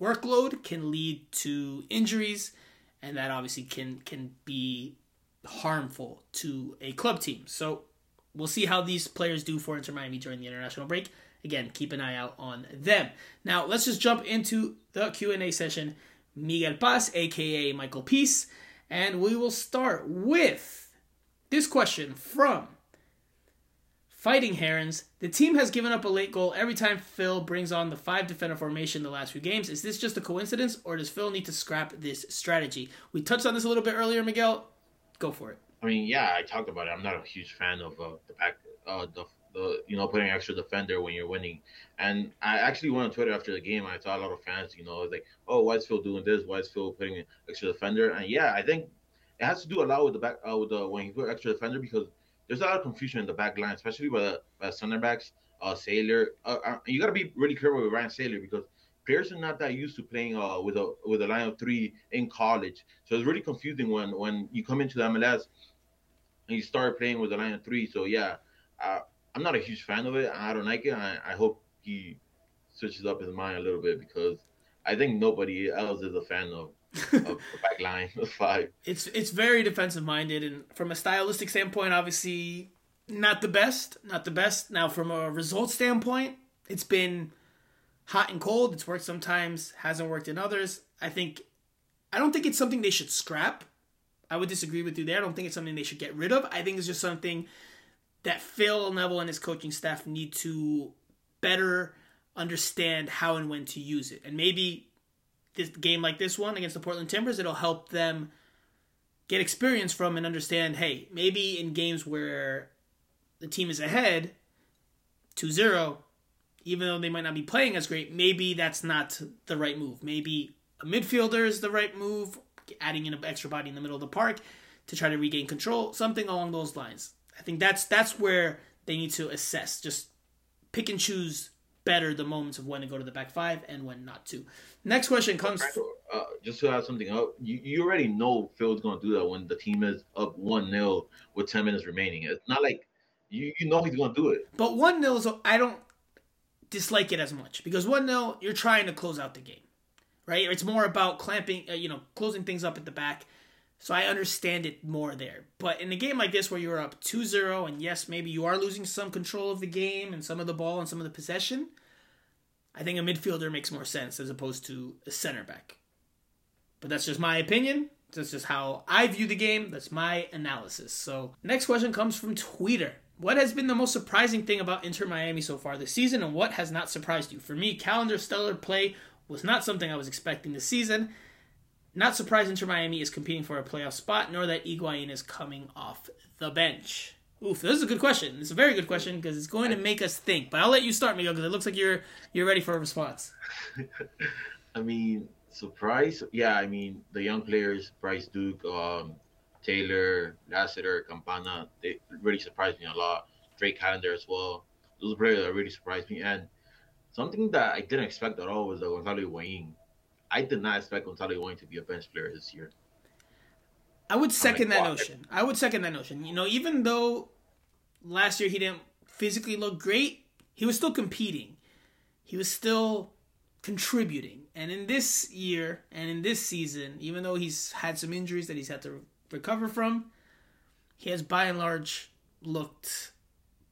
workload can lead to injuries, and that obviously can can be harmful to a club team. So we'll see how these players do for Inter Miami during the international break. Again, keep an eye out on them. Now let's just jump into the Q and A session. Miguel Paz, aka Michael Peace, and we will start with this question from Fighting Herons. The team has given up a late goal every time Phil brings on the five defender formation the last few games. Is this just a coincidence, or does Phil need to scrap this strategy? We touched on this a little bit earlier, Miguel. Go for it. I mean, yeah, I talked about it. I'm not a huge fan of uh, the back, uh, the, the you know putting extra defender when you're winning. And I actually went on Twitter after the game. I saw a lot of fans, you know, like, oh, why is Phil doing this? Why is Phil putting extra defender? And yeah, I think it has to do a lot with the back, uh, with the when you put extra defender because there's a lot of confusion in the back line, especially with the, by center backs. Uh, Sailor, uh, uh, you got to be really careful with Ryan Sailor because players are not that used to playing uh, with a with a line of three in college. So it's really confusing when when you come into the MLS and you start playing with a line of three. So yeah, uh, I'm not a huge fan of it. I don't like it. I, I hope he switches up his mind a little bit because I think nobody else is a fan of of the back line five. It's it's very defensive minded, and from a stylistic standpoint, obviously not the best. Not the best. Now, from a result standpoint, it's been hot and cold. It's worked sometimes, hasn't worked in others. I think I don't think it's something they should scrap. I would disagree with you there. I don't think it's something they should get rid of. I think it's just something that Phil Neville and his coaching staff need to better understand how and when to use it. And maybe this game like this one against the Portland Timbers, it'll help them get experience from and understand, hey, maybe in games where the team is ahead 2-0, even though they might not be playing as great, maybe that's not the right move. Maybe a midfielder is the right move, adding in an extra body in the middle of the park to try to regain control, something along those lines. I think that's that's where they need to assess. Just pick and choose better the moments of when to go to the back five and when not to. Next question comes. Uh, just to add something up, you, you already know Phil's going to do that when the team is up 1 0 with 10 minutes remaining. It's not like you, you know he's going to do it. But 1 0 is, I don't dislike it as much because 1 0, you're trying to close out the game, right? It's more about clamping, uh, you know, closing things up at the back. So I understand it more there. But in a game like this where you're up 2 0, and yes, maybe you are losing some control of the game and some of the ball and some of the possession, I think a midfielder makes more sense as opposed to a center back. But that's just my opinion. That's just how I view the game. That's my analysis. So, next question comes from Tweeter. What has been the most surprising thing about Inter Miami so far this season, and what has not surprised you? For me, Callender stellar play was not something I was expecting this season. Not surprised Inter Miami is competing for a playoff spot, nor that Higuain is coming off the bench. Oof, this is a good question. It's a very good question because it's going to make us think. But I'll let you start, Miguel, because it looks like you're you're ready for a response. I mean, surprise? Yeah, I mean the young players, Bryce Duke, um, Taylor, Lassiter, Campana, they really surprised me a lot. Drake Callender as well. Those players that really surprised me. And something that I didn't expect at all was the Gonzalo Higuain. I did not expect Gonzalo Higuain to be a bench player this year. I would second that notion. I would second that notion. You know, even though last year he didn't physically look great, he was still competing. He was still contributing. And in this year and in this season, even though he's had some injuries that he's had to recover from, he has by and large looked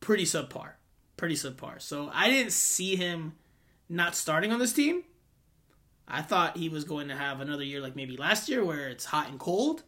pretty subpar. Pretty subpar. So I didn't see him not starting on this team. I thought he was going to have another year like maybe last year where it's hot and cold.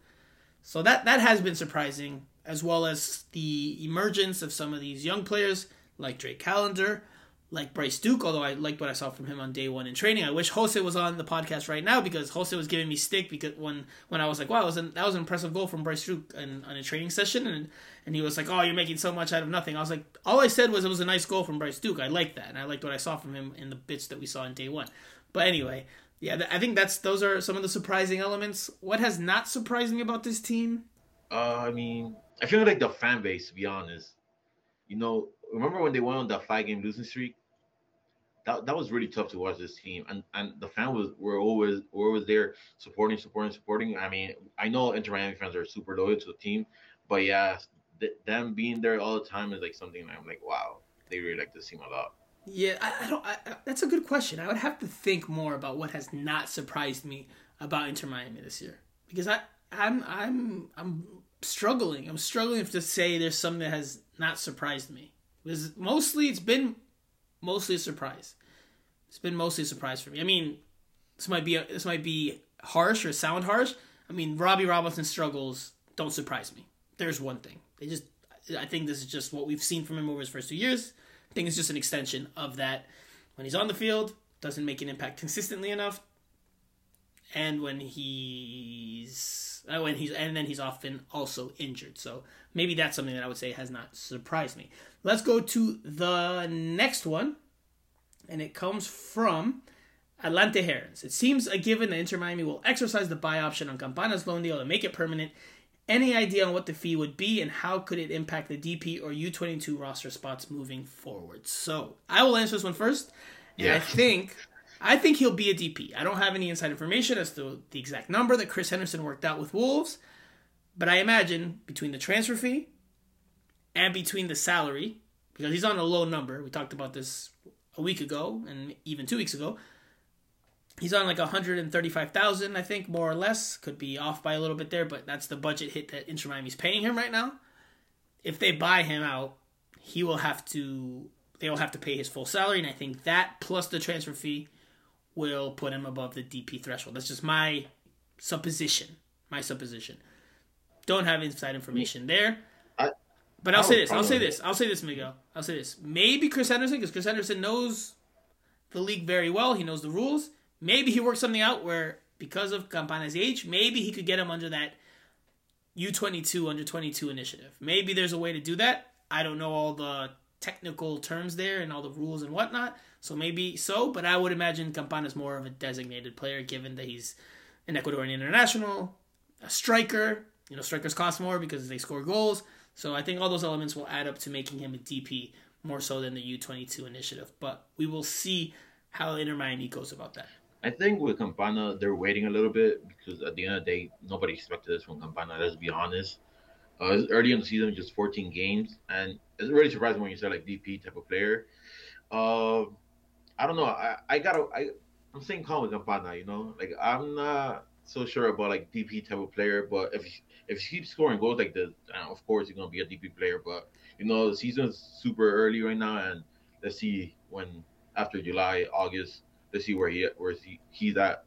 So that that has been surprising, as well as the emergence of some of these young players like Drake Callender, like Bryce Duke, although I liked what I saw from him on day one in training. I wish Jose was on the podcast right now because Jose was giving me stick because when when I was like, wow, was an, that was an impressive goal from Bryce Duke in, on a training session, and and he was like, oh, you're making so much out of nothing. I was like, all I said was it was a nice goal from Bryce Duke. I liked that, and I liked what I saw from him in the bits that we saw in day one. But anyway, yeah, I think that's those are some of the surprising elements. What has not surprised me about this team? Uh, I mean, I feel like the fan base, to be honest. You know, remember when they went on that five game losing streak? That, that was really tough to watch this team, and and the fans was were always were always there supporting, supporting, supporting. I mean, I know Inter Miami fans are super loyal to the team, but yeah, th- them being there all the time is like something I'm like, wow, they really like this team a lot. Yeah, I, I don't. I, that's a good question. I would have to think more about what has not surprised me about Inter Miami this year because I I'm I'm I'm struggling. I'm struggling to say there's something that has not surprised me. Because mostly it's been mostly a surprise. It's been mostly a surprise for me. I mean, this might be this might be harsh or sound harsh. I mean, Robbie Robinson struggles don't surprise me. There's one thing. They just I think this is just what we've seen from him over his first two years. I think it's just an extension of that. When he's on the field, doesn't make an impact consistently enough, and when he's uh, when he's and then he's often also injured. So maybe that's something that I would say has not surprised me. Let's go to the next one, and it comes from Atlante Herons. It seems a given that Inter Miami will exercise the buy option on Campana's loan deal and make it permanent. Any idea on what the fee would be and how could it impact the DP or U22 roster spots moving forward? So I will answer this one first. Yeah. I think I think he'll be a DP. I don't have any inside information as to the exact number that Chris Henderson worked out with Wolves, but I imagine between the transfer fee and between the salary, because he's on a low number. We talked about this a week ago and even two weeks ago. He's on like 135,000, I think, more or less. Could be off by a little bit there, but that's the budget hit that Inter Miami's paying him right now. If they buy him out, he will have to they will have to pay his full salary, and I think that plus the transfer fee will put him above the DP threshold. That's just my supposition. My supposition. Don't have inside information there. I, but I'll say this. I'll say this. I'll say this, Miguel. I'll say this. Maybe Chris Henderson, because Chris Henderson knows the league very well. He knows the rules. Maybe he works something out where, because of Campana's age, maybe he could get him under that U22 under 22 initiative. Maybe there's a way to do that. I don't know all the technical terms there and all the rules and whatnot. So maybe so, but I would imagine Campana is more of a designated player given that he's an Ecuadorian international, a striker. You know, strikers cost more because they score goals. So I think all those elements will add up to making him a DP more so than the U22 initiative. But we will see how Inter Miami goes about that. I think with Campana, they're waiting a little bit because at the end of the day, nobody expected this from Campana. Let's be honest. Uh, early in the season, just 14 games, and it's really surprising when you say like DP type of player. Uh, I don't know. I, I gotta. I I'm saying calm with Campana. You know, like I'm not so sure about like DP type of player, but if if he keeps scoring goals like this, of course he's gonna be a DP player. But you know, the season's super early right now, and let's see when after July, August to see where he where he, he's at.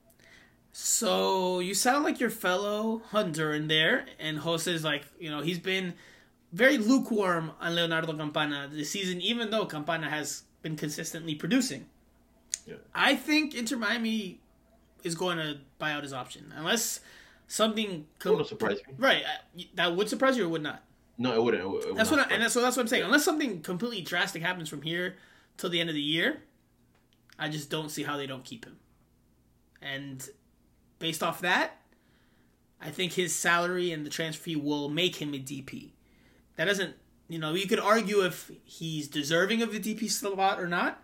So you sound like your fellow Honduran there, and Jose is like, you know, he's been very lukewarm on Leonardo Campana this season, even though Campana has been consistently producing. Yeah. I think Inter Miami is going to buy out his option, unless something. It wouldn't surprise me. Right, that would surprise you or would not. No, it wouldn't. It would, it would That's what, I, and that's, so that's what I'm saying. Unless something completely drastic happens from here till the end of the year, I just don't see how they don't keep him. And based off that, I think his salary and the transfer fee will make him a DP. That doesn't, you know, you could argue if he's deserving of the DP slot or not.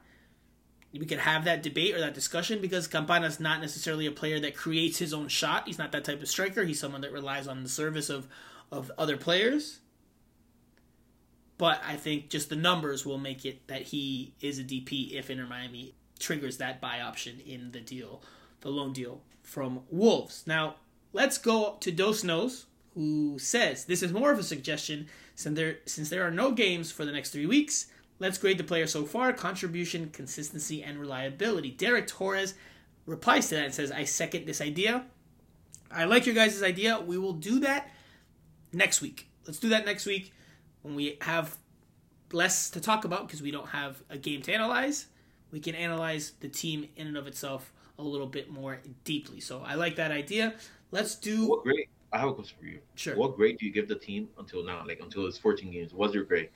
We could have that debate or that discussion because Campana's not necessarily a player that creates his own shot. He's not that type of striker. He's someone that relies on the service of, of other players. But I think just the numbers will make it that he is a DP if Inter Miami triggers that buy option in the deal, the loan deal from Wolves. Now, let's go to Dos Nos, who says this is more of a suggestion since there since there are no games for the next three weeks. Let's grade the player so far: contribution, consistency, and reliability. Derek Torres replies to that and says, "I second this idea. I like your guys' idea. We will do that next week. Let's do that next week when we have less to talk about because we don't have a game to analyze. We can analyze the team in and of itself a little bit more deeply. So I like that idea. Let's do What grade? I have a question for you. Sure. What grade do you give the team until now? Like until it's 14 games. What's your grade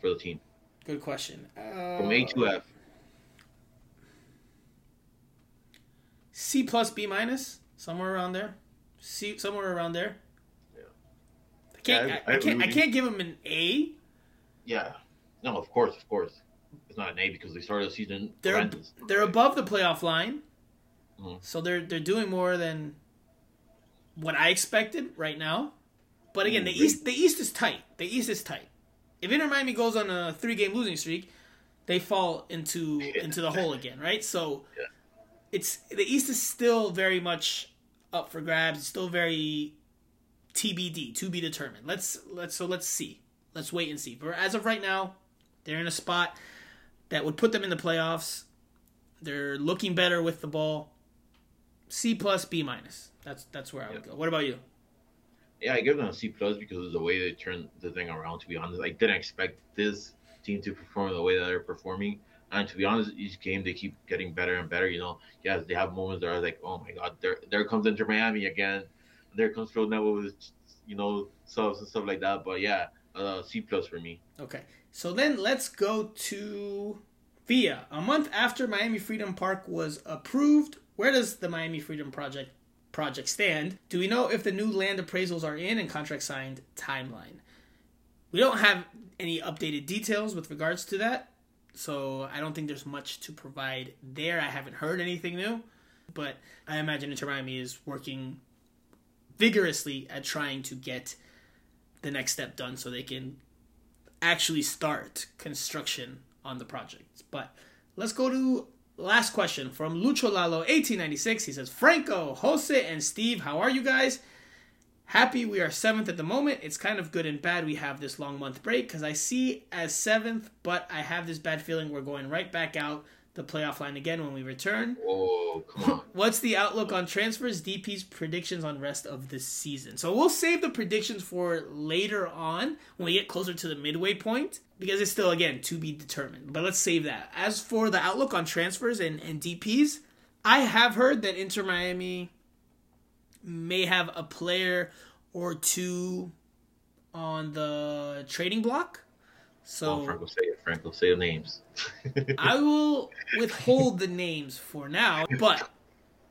for the team good question. Uh, from A to F? C plus B minus somewhere around there. C somewhere around there. Yeah. I can't. Yeah, I, I- I I can't. I can't give him an A. Yeah. No, of course, of course. It's not an A because they started the season. They're horrendous. they're above the playoff line, Mhm. so they're they're doing more than what I expected right now. But again, the Mm, East the East is tight. The East is tight. If Inter Miami goes on a three game losing streak, they fall into into the hole again, right? So Yeah. it's the East is still very much up for grabs. It's still very TBD, to be determined. Let's let's so let's see. Let's wait and see. But as of right now, they're in a spot that would put them in the playoffs. They're looking better with the ball. C plus B minus. That's that's where I would go. What about you? Yeah, I give them a C plus because of the way they turned the thing around. To be honest, I didn't expect this team to perform the way that they're performing. And to be honest, each game they keep getting better and better. You know, yes, they have moments that are like, oh my god, there there comes Inter Miami again. There comes Phil Neville with you know subs and stuff like that. But yeah, uh, C plus for me. Okay. So then let's go to Via. A month after Miami Freedom Park was approved, where does the Miami Freedom Project project stand? Do we know if the new land appraisals are in and contract signed timeline? We don't have any updated details with regards to that, so I don't think there's much to provide there. I haven't heard anything new, but I imagine Inter Miami is working vigorously at trying to get the next step done so they can actually start construction on the project. But let's go to last question from Lucho Lalo 1896. He says, Franco, Jose, and Steve, how are you guys? Happy we are seventh at the moment. It's kind of good and bad we have this long month break because I see as seventh, but I have this bad feeling we're going right back out the playoff line again when we return. Oh come on. What's the outlook on transfers? DP's predictions on rest of the season. So we'll save the predictions for later on when we get closer to the midway point because it's still again to be determined. But let's save that. As for the outlook on transfers and, and DPs, I have heard that Inter Miami may have a player or two on the trading block. So oh, Franco, say it. Franco, say the names. I will withhold the names for now, but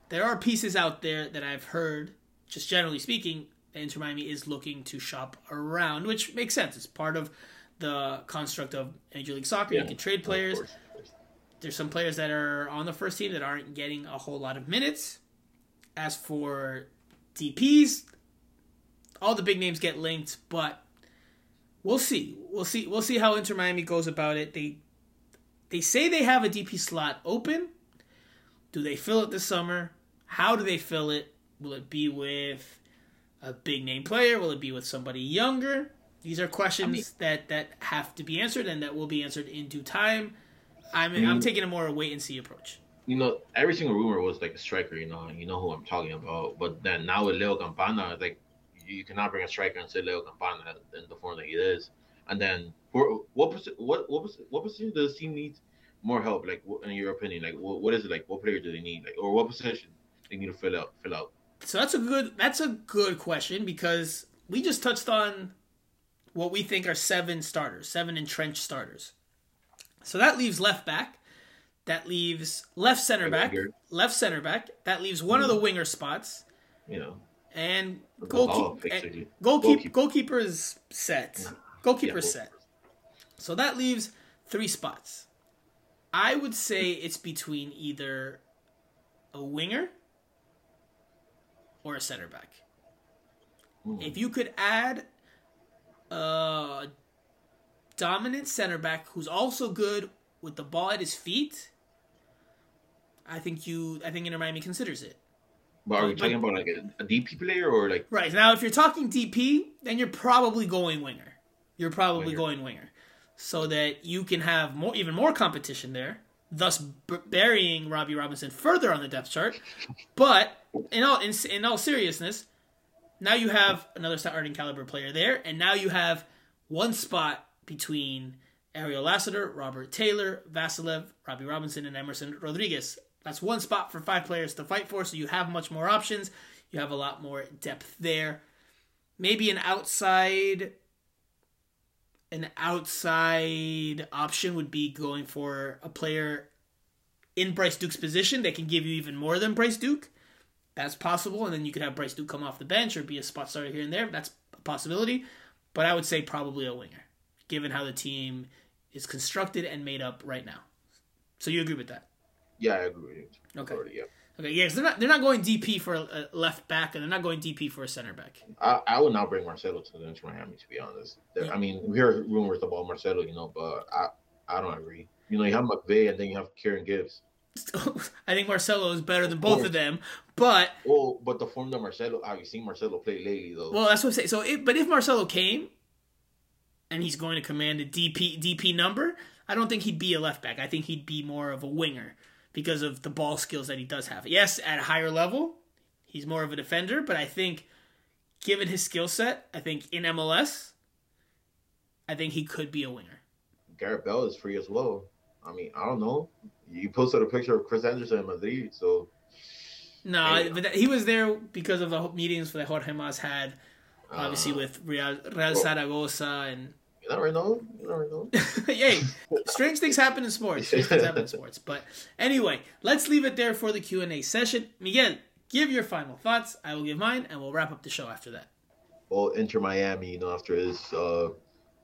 there are pieces out there that I've heard, just generally speaking, that Inter Miami is looking to shop around, which makes sense. It's part of the construct of Major League Soccer. Yeah, you can trade players. There's some players that are on the first team that aren't getting a whole lot of minutes. As for DPs, all the big names get linked, but we'll see. We'll see. We'll see how Inter Miami goes about it. They they say they have a DP slot open. Do they fill it this summer? How do they fill it? Will it be with a big name player? Will it be with somebody younger? These are questions I mean- that that have to be answered and that will be answered in due time. I'm I'm taking a more wait and see approach. You know, every single rumor was like a striker. You know, you know who I'm talking about. But then now with Leo Campana, like you cannot bring a striker and say Leo Campana in the form that he is. And then for what what what what position does the team need more help? Like in your opinion, like what, what is it like? What player do they need? Like or what position they need to fill out fill out? So that's a good that's a good question because we just touched on what we think are seven starters, seven entrenched starters. So that leaves left back. That leaves left center back. Left center back. That leaves one of the mm-hmm. winger spots. You know. And goalkeeper. Goalkeeper. Goalkeeper is set. Goalkeeper yeah, set. So that leaves three spots. I would say it's between either a winger or a center back. Mm. If you could add a dominant center back who's also good with the ball at his feet, I think you I think Inter Miami considers it. But are we talking about like a, a, DP player or like Right. Now if you're talking DP, then you're probably going winger. You're probably winger. going winger. So that you can have more even more competition there, thus b- burying Robbie Robinson further on the depth chart. But in all in, in all seriousness, now you have another starting caliber player there, and now you have one spot between Ariel Lassiter, Robert Taylor, Vassilev, Robbie Robinson, and Emerson Rodriguez. That's one spot for five players to fight for, so you have much more options. You have a lot more depth there. Maybe an outside an outside option would be going for a player in Bryce Duke's position that can give you even more than Bryce Duke. That's possible, and then you could have Bryce Duke come off the bench or be a spot starter here and there. That's a possibility, but I would say probably a winger, given how the team is constructed and made up right now. So you agree with that? Yeah, I agree with you. Okay. Already, yeah. Okay, yeah, because they're not they're not going DP for a left back, and they're not going DP for a center back. I, I would not bring Marcelo to the Inter Miami, to be honest. Yeah. I mean, we hear rumors about Marcelo, you know, but I I don't agree. You know, you have McVey, and then you have Kieran Gibbs. I think Marcelo is better than both of them, but well, but the form that Marcelo, have you seen Marcelo play lately though? Well, that's what I'm saying. So, if, but if Marcelo came, and he's going to command a DP DP number, I don't think he'd be a left back. I think he'd be more of a winger because of the ball skills that he does have. Yes, at a higher level, he's more of a defender, but I think given his skill set, I think in MLS, I think he could be a winger. Gareth Bale is free as well. I mean, I don't know. You posted a picture of Chris Henderson in Madrid, so. No, hey. but he was there because of the meetings that Jorge Mas had, obviously uh, with Real, Real Zaragoza and. You never know. You never know. Yay! Strange things happen in sports. Strange things happen in sports. But anyway, let's leave it there for the Q and A session. Miguel, give your final thoughts. I will give mine, and we'll wrap up the show after that. Well, Inter Miami, you know, after his uh,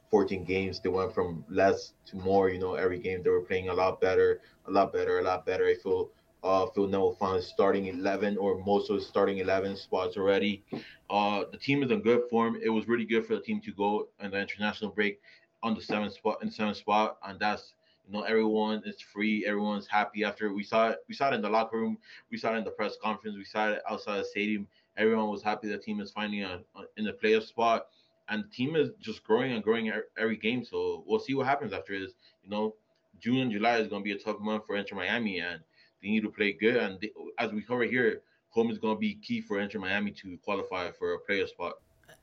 14 games. They went from less to more. You know, every game they were playing a lot better, a lot better, a lot better. I feel uh, Phil Neville found starting 11 or most of his starting 11 spots already. Uh, the team is in good form. It was really good for the team to go in the international break on the seventh spot, in seventh spot, and that's you know everyone is free, everyone's happy after we saw it. We saw it in the locker room, we saw it in the press conference, we saw it outside the stadium. Everyone was happy the team is a in the playoff spot and the team is just growing and growing every game. So we'll see what happens after this. You know, June and July is going to be a tough month for Inter Miami, and they need to play good. And they, as we cover here, home is going to be key for Inter Miami to qualify for a player spot.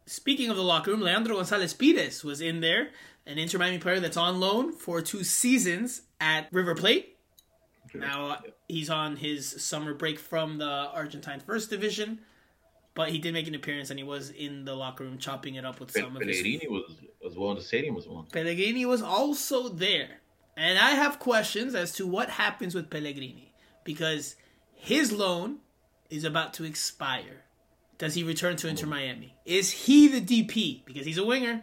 Speaking of the locker room, Leandro Gonzalez Pirez was in there, an Inter Miami player that's on loan for two seasons at River Plate. Now uh, he's on his summer break from the Argentine First Division. But he did make an appearance, and he was in the locker room chopping it up with some Pellegrini of his. was was well in the stadium was one. Pellegrini was also there, and I have questions as to what happens with Pellegrini because his loan is about to expire. Does he return to Inter Miami? Is he the DP? Because he's a winger.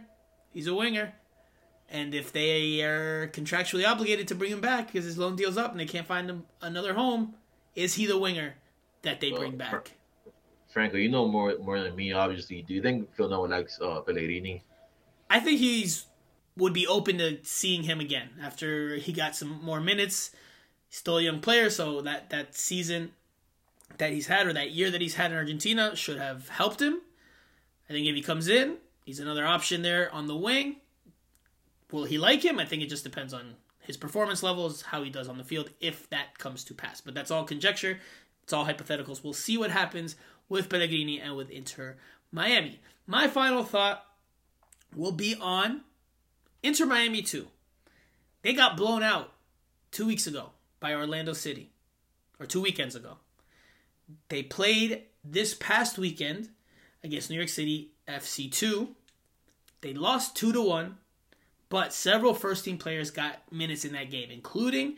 He's a winger. And if they are contractually obligated to bring him back because his loan deal's up and they can't find him another home, is he the winger that they bring back? Franco, you know more more than me, obviously. Do you think Phil Neville likes uh, Pellegrini? I think he's would be open to seeing him again after he got some more minutes. Still a young player, so that that season that he's had or that year that he's had in Argentina should have helped him. I think if he comes in, he's another option there on the wing. Will he like him? I think it just depends on his performance levels, how he does on the field, if that comes to pass. But that's all conjecture. It's all hypotheticals. We'll see what happens with Pellegrini and with Inter Miami. My final thought will be on Inter Miami 2. They got blown out two weeks ago by Orlando City, or two weekends ago. They played this past weekend against New York City FC 2. They lost 2 to 1, but several first team players got minutes in that game, including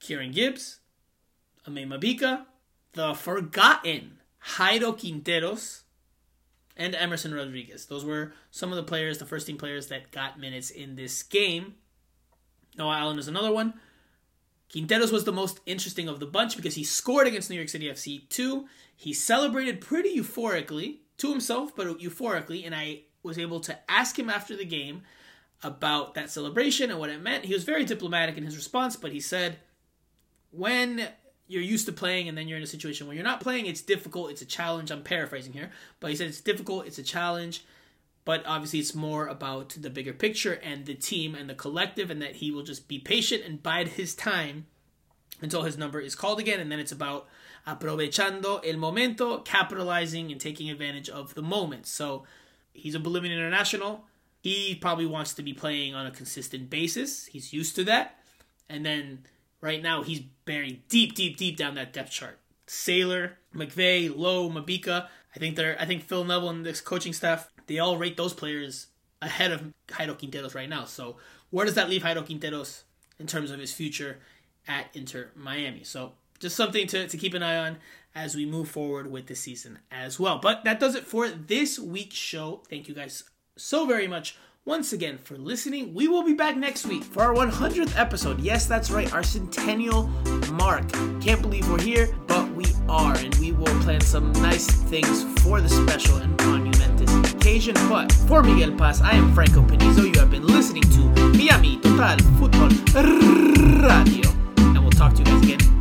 Kieran Gibbs, Aimé Mabika, the forgotten Jairo Quinteros, and Emerson Rodriguez. Those were some of the players, the first team players that got minutes in this game. Noah Allen is another one. Quinteros was the most interesting of the bunch because he scored against New York City FC 2. He celebrated pretty euphorically to himself, but euphorically, and I was able to ask him after the game about that celebration and what it meant. He was very diplomatic in his response, but he said, when you're used to playing and then you're in a situation where you're not playing, it's difficult, it's a challenge. I'm paraphrasing here, but he said it's difficult, it's a challenge, but obviously it's more about the bigger picture and the team and the collective, and that he will just be patient and bide his time until his number is called again, and then it's about aprovechando el momento, capitalizing and taking advantage of the moment. So he's a Bolivian international. He probably wants to be playing on a consistent basis. He's used to that. And then right now he's buried deep, deep, deep down that depth chart. Sailor, McVey, Lowe, Mabika. I think they're I think Phil Neville and this coaching staff, they all rate those players ahead of Jairo Quinteros right now. So where does that leave Jairo Quinteros in terms of his future at Inter Miami? So just something to, to keep an eye on as we move forward with the season as well. But that does it for this week's show. Thank you guys so very much once again for listening. We will be back next week for our 100th episode. Yes, that's right, our centennial mark. Can't believe we're here, but we are, and we will plan some nice things for the special and monumentous Cajun For Miguel Paz, I am Franco Panizo. You have been listening to Miami Total Football Radio. And we'll talk to you guys again